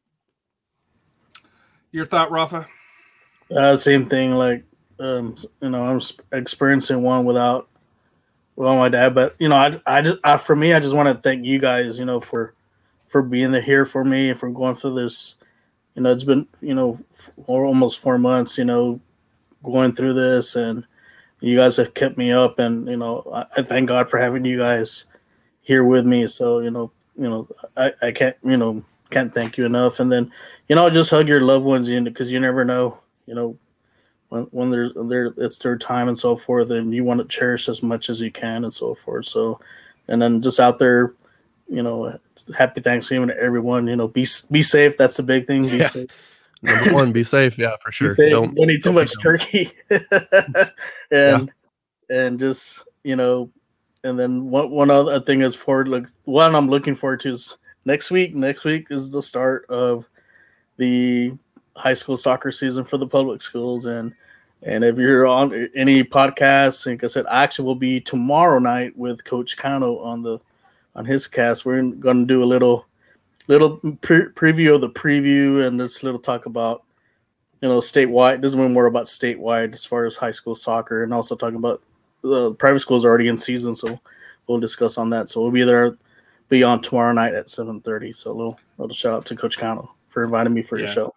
S1: Your thought, Rafa?
S2: Uh, same thing. Like, um, you know, I'm experiencing one without, well, my dad. But you know, I, I just, I, for me, I just want to thank you guys. You know, for, for being there here for me and for going through this. You know, it's been, you know, for almost four months. You know, going through this, and you guys have kept me up, and you know, I, I thank God for having you guys here with me. So you know, you know, I, I can't, you know, can't thank you enough. And then, you know, just hug your loved ones in because you never know, you know, when when there's there it's their time and so forth, and you want to cherish as much as you can and so forth. So, and then just out there, you know, happy Thanksgiving to everyone. You know, be be safe. That's the big thing. Be
S3: Yeah.
S2: safe.
S3: Number one, be safe. Yeah, for sure. Don't
S2: Don't, eat too
S3: don't
S2: much turkey. and and just you know, and then one one other thing is forward look one I'm looking forward to is next week. Next week is the start of the high school soccer season for the public schools and and if you're on any podcasts, like I said, actually will be tomorrow night with Coach Kano on the on his cast. We're going to do a little little pre- preview of the preview and this little talk about you know statewide. This is more about statewide as far as high school soccer, and also talking about the private schools are already in season, so we'll discuss on that. So we'll be there, be on tomorrow night at seven thirty. So a little little shout out to Coach Connell for inviting me for your show.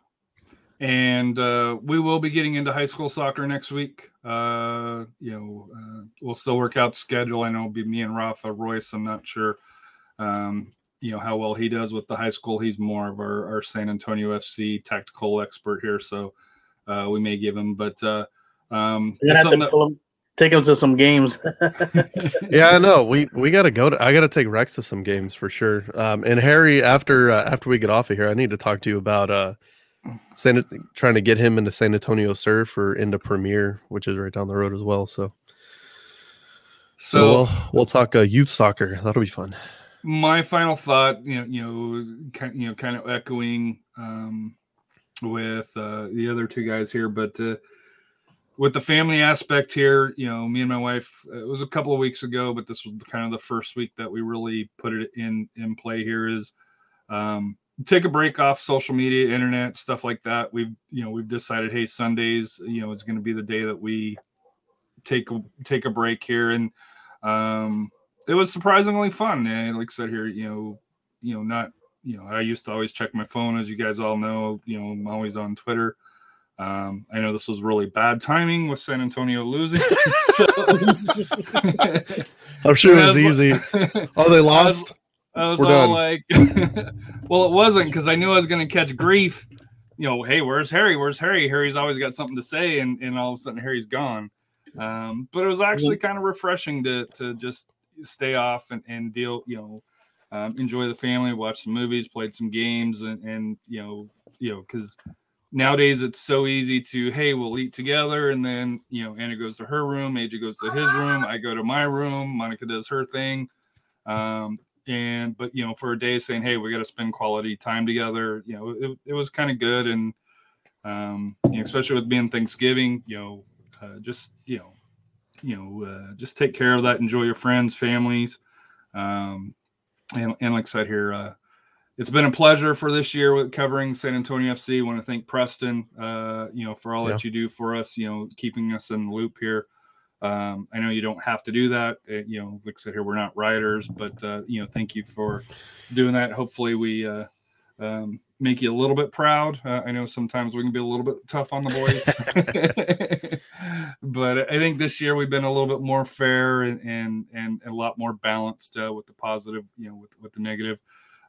S1: And uh, we will be getting into high school soccer next week. Uh, you know, uh, we'll still work out the schedule. I know it'll be me and Rafa Royce. I'm not sure, um, you know, how well he does with the high school. He's more of our, our San Antonio FC tactical expert here, so uh, we may give him. But uh, um,
S2: You're
S1: it's
S2: gonna have
S1: something that-
S2: take him to some games.
S3: yeah, I know. We we got to go to. I got to take Rex to some games for sure. Um, and Harry, after uh, after we get off of here, I need to talk to you about uh, San, trying to get him into San Antonio Surf or into Premier, which is right down the road as well. So so,
S1: so
S3: we'll we'll talk uh, youth soccer. That'll be fun.
S1: my final thought, you know, you know, kind, you know, kind of echoing um, with uh, the other two guys here, but uh, with the family aspect here, you know, me and my wife, it was a couple of weeks ago, but this was kind of the first week that we really put it in in play. Here is um, take a break off social media, internet, stuff like that. We've you know we've decided, hey, Sundays, you know, is going to be the day that we take a, take a break here and. Um, it was surprisingly fun. And like I said here, you know, you know, not, you know, I used to always check my phone, as you guys all know. You know, I'm always on Twitter. Um, I know this was really bad timing with San Antonio losing. so,
S3: I'm sure it was
S1: was-
S3: easy. Oh, they lost.
S1: I was
S3: We're
S1: all
S3: done.
S1: like, well, it wasn't because I knew I was going to catch grief. You know, hey, where's Harry? Where's Harry? Harry's always got something to say, and, and all of a sudden Harry's gone. Um, but it was actually kind of refreshing to to just stay off and, and deal, you know, um, enjoy the family, watch some movies, played some games, and, and you know, you know, because nowadays it's so easy to hey, we'll eat together, and then you know, Anna goes to her room, AJ goes to his room, I go to my room, Monica does her thing. Um, and but you know for a day saying hey we got to spend quality time together you know it, it was kind of good and um you know, especially with being thanksgiving you know uh, just you know you know uh, just take care of that enjoy your friends families um and, and like i said here uh it's been a pleasure for this year with covering San Antonio FC. I want to thank Preston, uh, you know, for all that you do for us, you know, keeping us in the loop here. Um, I know you don't have to do that. Uh, you know, like I said here, we're not writers, but uh, you know, thank you for doing that. Hopefully, we uh, um, make you a little bit proud. Uh, I know sometimes we can be a little bit tough on the boys, but I think this year we've been a little bit more fair and and, and a lot more balanced uh, with the positive, you know, with with the negative.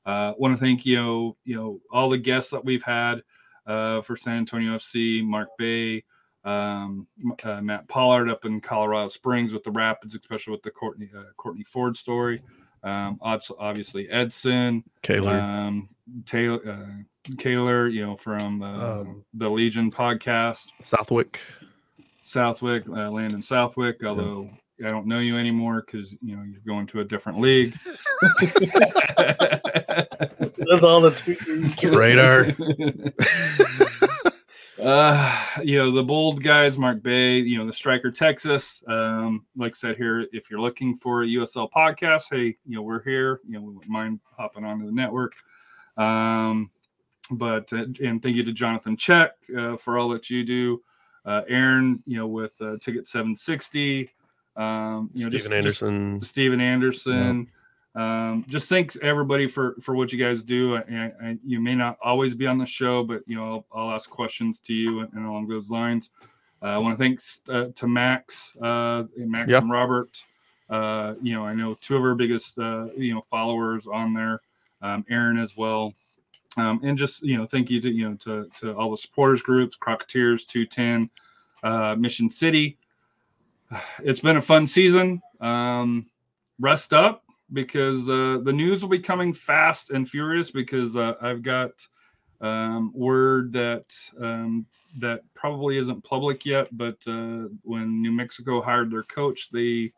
S1: Uh, want to thank you know you know all the guests that we've had uh, for San Antonio FC, Mark Bay um, uh, Matt Pollard up in Colorado Springs with the Rapids, especially with the Kortne uh, Kortne Ford story. Um, obviously Edson,
S3: Kaler.
S1: um, Taylor, uh, Kaler, you know, from uh,
S3: Um,
S1: the Legion podcast,
S3: Southwick.
S1: Southwick, uh, Landon Southwick. Although I don't know you anymore because you know you're going to a different league.
S2: That's all the tweets.
S3: Radar.
S1: uh, you know the bold guys, Mark Bay. You know the striker Texas. Um, like I said here, if you're looking for a USL podcast, hey, you know we're here. You know we wouldn't mind hopping onto the network. Um, but uh, and thank you to Jonathan Check uh, for all that you do. Uh, Aaron, you know with uh, Ticket 760. Um, you know,
S3: Stephen
S1: just- just-
S3: Anderson.
S1: Steven Anderson. Um, just thanks everybody for for what you guys do. And, and you may not always be on the show, but you know I'll, I'll ask questions to you and, and along those lines. Uh, I want to thanks uh, to Max, uh, Max
S3: Yeah.
S1: and Robert. Uh, you know I know two of our biggest uh, you know followers on there, um, Aaron as well. Um, and just you know thank you to you know to to all the supporters groups, Crocketeers, two ten, uh, Mission City. It's been a fun season. Um, rest up because uh, the news will be coming fast and furious because uh, I've got um, word that um, that probably isn't public yet, but uh, when New Mexico hired their coach, they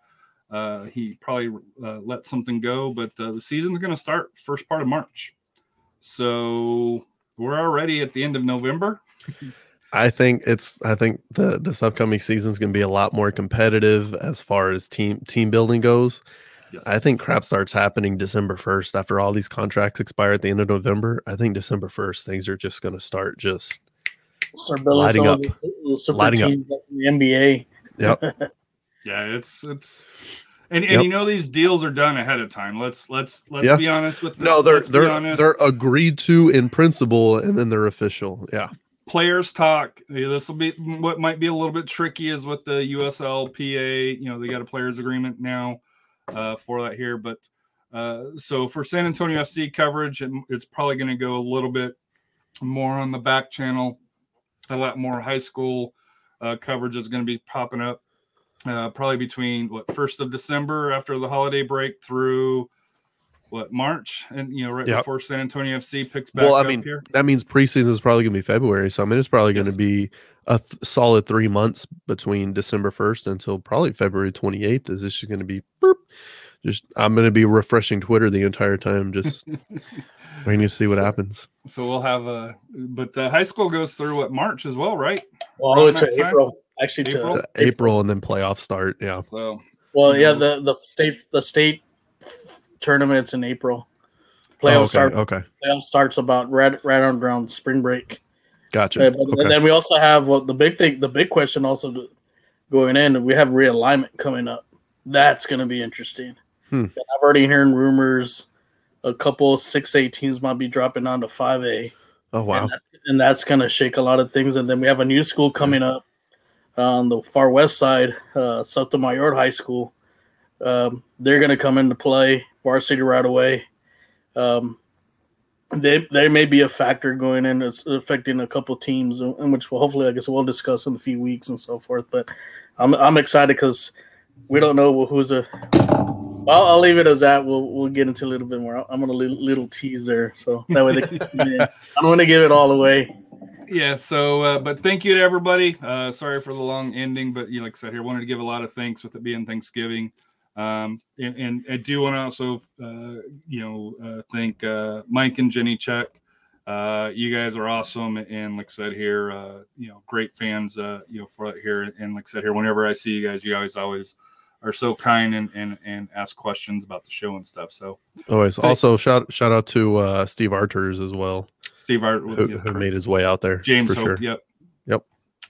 S1: uh, he probably uh, let something go, but uh, the season's going to start first part of March. So we're already at the end of November.
S3: I think it's I think the this upcoming season is going to be a lot more competitive as far as team team building goes.
S1: Yes.
S3: I think crap starts happening December 1st after all these contracts expire at the end of November. I think December 1st things are just going to start just
S2: Start
S3: Lighting up.
S2: of the little super
S3: Lighting up.
S2: teams like in the NBA.
S3: yep.
S1: Yeah, it's it's and, and
S3: Yep.
S1: you know these deals are done ahead of time. Let's let's let's
S3: Yeah.
S1: be honest with
S3: no, they're
S1: Let's
S3: they're
S1: honest.
S3: they're agreed to in principle and then they're official. Yeah.
S1: players talk. This will be what might be a little bit tricky is with the USLPA. You know, they got a players agreement now for that here, but uh, so for San Antonio FC coverage, it, it's probably going to go a little bit more on the back channel. A lot more high school uh, coverage is going to be popping up. Uh, probably between what first of December after the holiday break through what March and you know right
S3: Yep.
S1: before San Antonio FC picks back
S3: Well, I
S1: up
S3: mean,
S1: here.
S3: That means preseason is probably going to be February. So I mean, it's probably going to be a th- solid three months between December 1st until probably February 28th. Is this just going to be boop, just I'm going to be refreshing Twitter the entire time, just waiting to see what
S1: So-
S3: happens.
S1: So we'll have a, but uh, high school goes through what March as well, right?
S2: Well, all the to? April. Actually, to
S1: April?
S3: To April and then playoffs start. Yeah.
S1: So
S2: well, yeah, the the state the state tournaments in April.
S3: Oh,
S2: Playoff
S3: okay.
S2: start
S3: Okay.
S2: playoff starts about right right around spring break.
S3: Gotcha.
S2: But
S3: Okay.
S2: And then we also have well, the big thing, the big question also going in. We have realignment coming up. That's going to be interesting.
S3: Hmm.
S2: I've already hearing rumors. A couple six A teams might be dropping down to five A,
S3: Oh wow.
S2: and, that's, and that's going to shake a lot of things. And then we have a new school coming up on the far west side, uh, Sotomayor High School. Um, they're going to come into play varsity right away. Um, they they may be a factor going in it's affecting a couple teams in in which we'll hopefully I guess we'll discuss in a few weeks and so forth. But I'm I'm excited because we don't know who's a. I'll, I'll leave it as that. We'll we'll get into a little bit more. I'm gonna little, little tease there, so that way they can. I don't want to give it all away.
S1: yeah, so uh, but thank you to everybody. Uh, sorry for the long ending, but you know, like I said here, wanted to give a lot of thanks with it being Thanksgiving. Um, and, and I do want to also, uh, you know, uh, thank uh, Mike and Jenny Check. Uh, you guys are awesome, and like I said here, uh, you know, great fans, uh, you know, for it here. And like I said here, whenever I see you guys, you guys always are so kind and and and ask questions about the show and stuff. So
S3: Always.
S1: Thank-
S3: Also, shout shout out to uh, Steve Arters as well,
S1: Steve Art,
S3: who,
S1: yeah,
S3: who made his way out there
S1: James
S3: for
S1: Hope,
S3: sure.
S1: yep.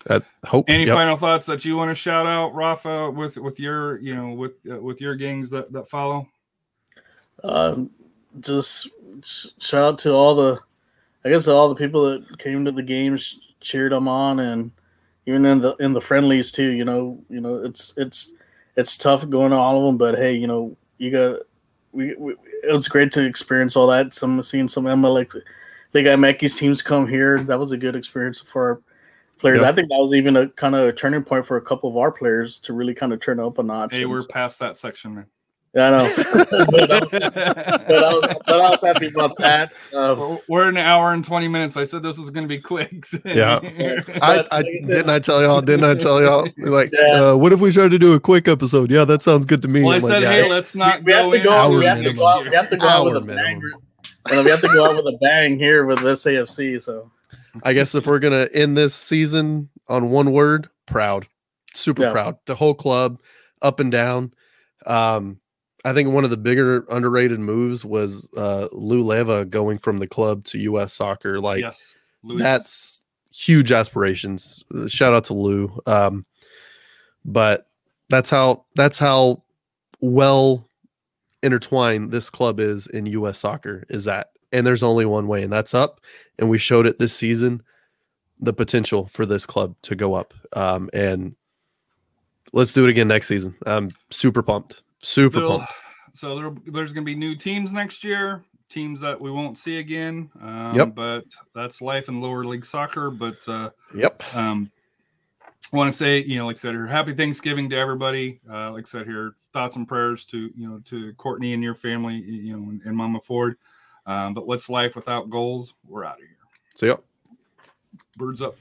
S3: At Hope.
S1: Any
S3: yep.
S1: final thoughts that you want to shout out, Rafa, with with your you know with uh, with your gangs that that follow?
S2: Um, just shout out to all the, I guess all the people that came to the games, cheered them on, and even in the in the friendlies too. You know, you know, it's it's it's tough going to all of them, but hey, you know, you got we, we it was great to experience all that. Some seeing some MLX Liga MX teams come here. That was a good experience for our players.
S3: Yep.
S2: I think that was even a kind of a turning point for a couple of our players to really kind of turn up a notch.
S1: Hey, we're past that section, man.
S2: Yeah, I know. but, I was, but, I was, but I was happy about that. Um,
S1: We're- We're an hour and 20 minutes. I said this was going to be quick.
S3: Yeah. I, I
S2: like I said-
S3: didn't I tell y'all, didn't I tell y'all like
S2: Yeah.
S3: uh, what if we tried to do a quick episode? Yeah, that sounds good to me.
S1: well, I
S3: I'm like,
S1: said,
S3: yeah,
S1: hey, let's not
S2: we have to go.
S3: Hour
S2: We have to go out. We have to go out with
S3: Hour
S2: a bang.
S3: minimum.
S2: You know, we have to go out with a bang here with this AFC. So
S3: I guess if we're gonna end this season on one word, proud. Super
S2: Yeah.
S3: proud. The whole club, up and down. Um, I think one of the bigger underrated moves was uh Lou Leva going from the club to US soccer. Like
S1: yes.
S3: That's huge aspirations. Shout out to Lou. Um, but that's how that's how well intertwined this club is in US soccer is that and there's only one way and that's up and we showed it this season the potential for this club to go up um, and let's do it again next season i'm super pumped super
S1: Still-
S3: pumped
S1: so there, there's going to be new teams next year, teams that we won't see again. Um,
S3: Yep.
S1: But that's life in lower league soccer. But uh,
S3: yep
S1: um, I want to say, you know, like I said here, happy Thanksgiving to everybody. Uh, like I said here, thoughts and prayers to you know to Kortne and your family, you know, and, and Mama Ford. Um, but what's life without goals? We're out of here.
S3: so yep
S1: Birds up.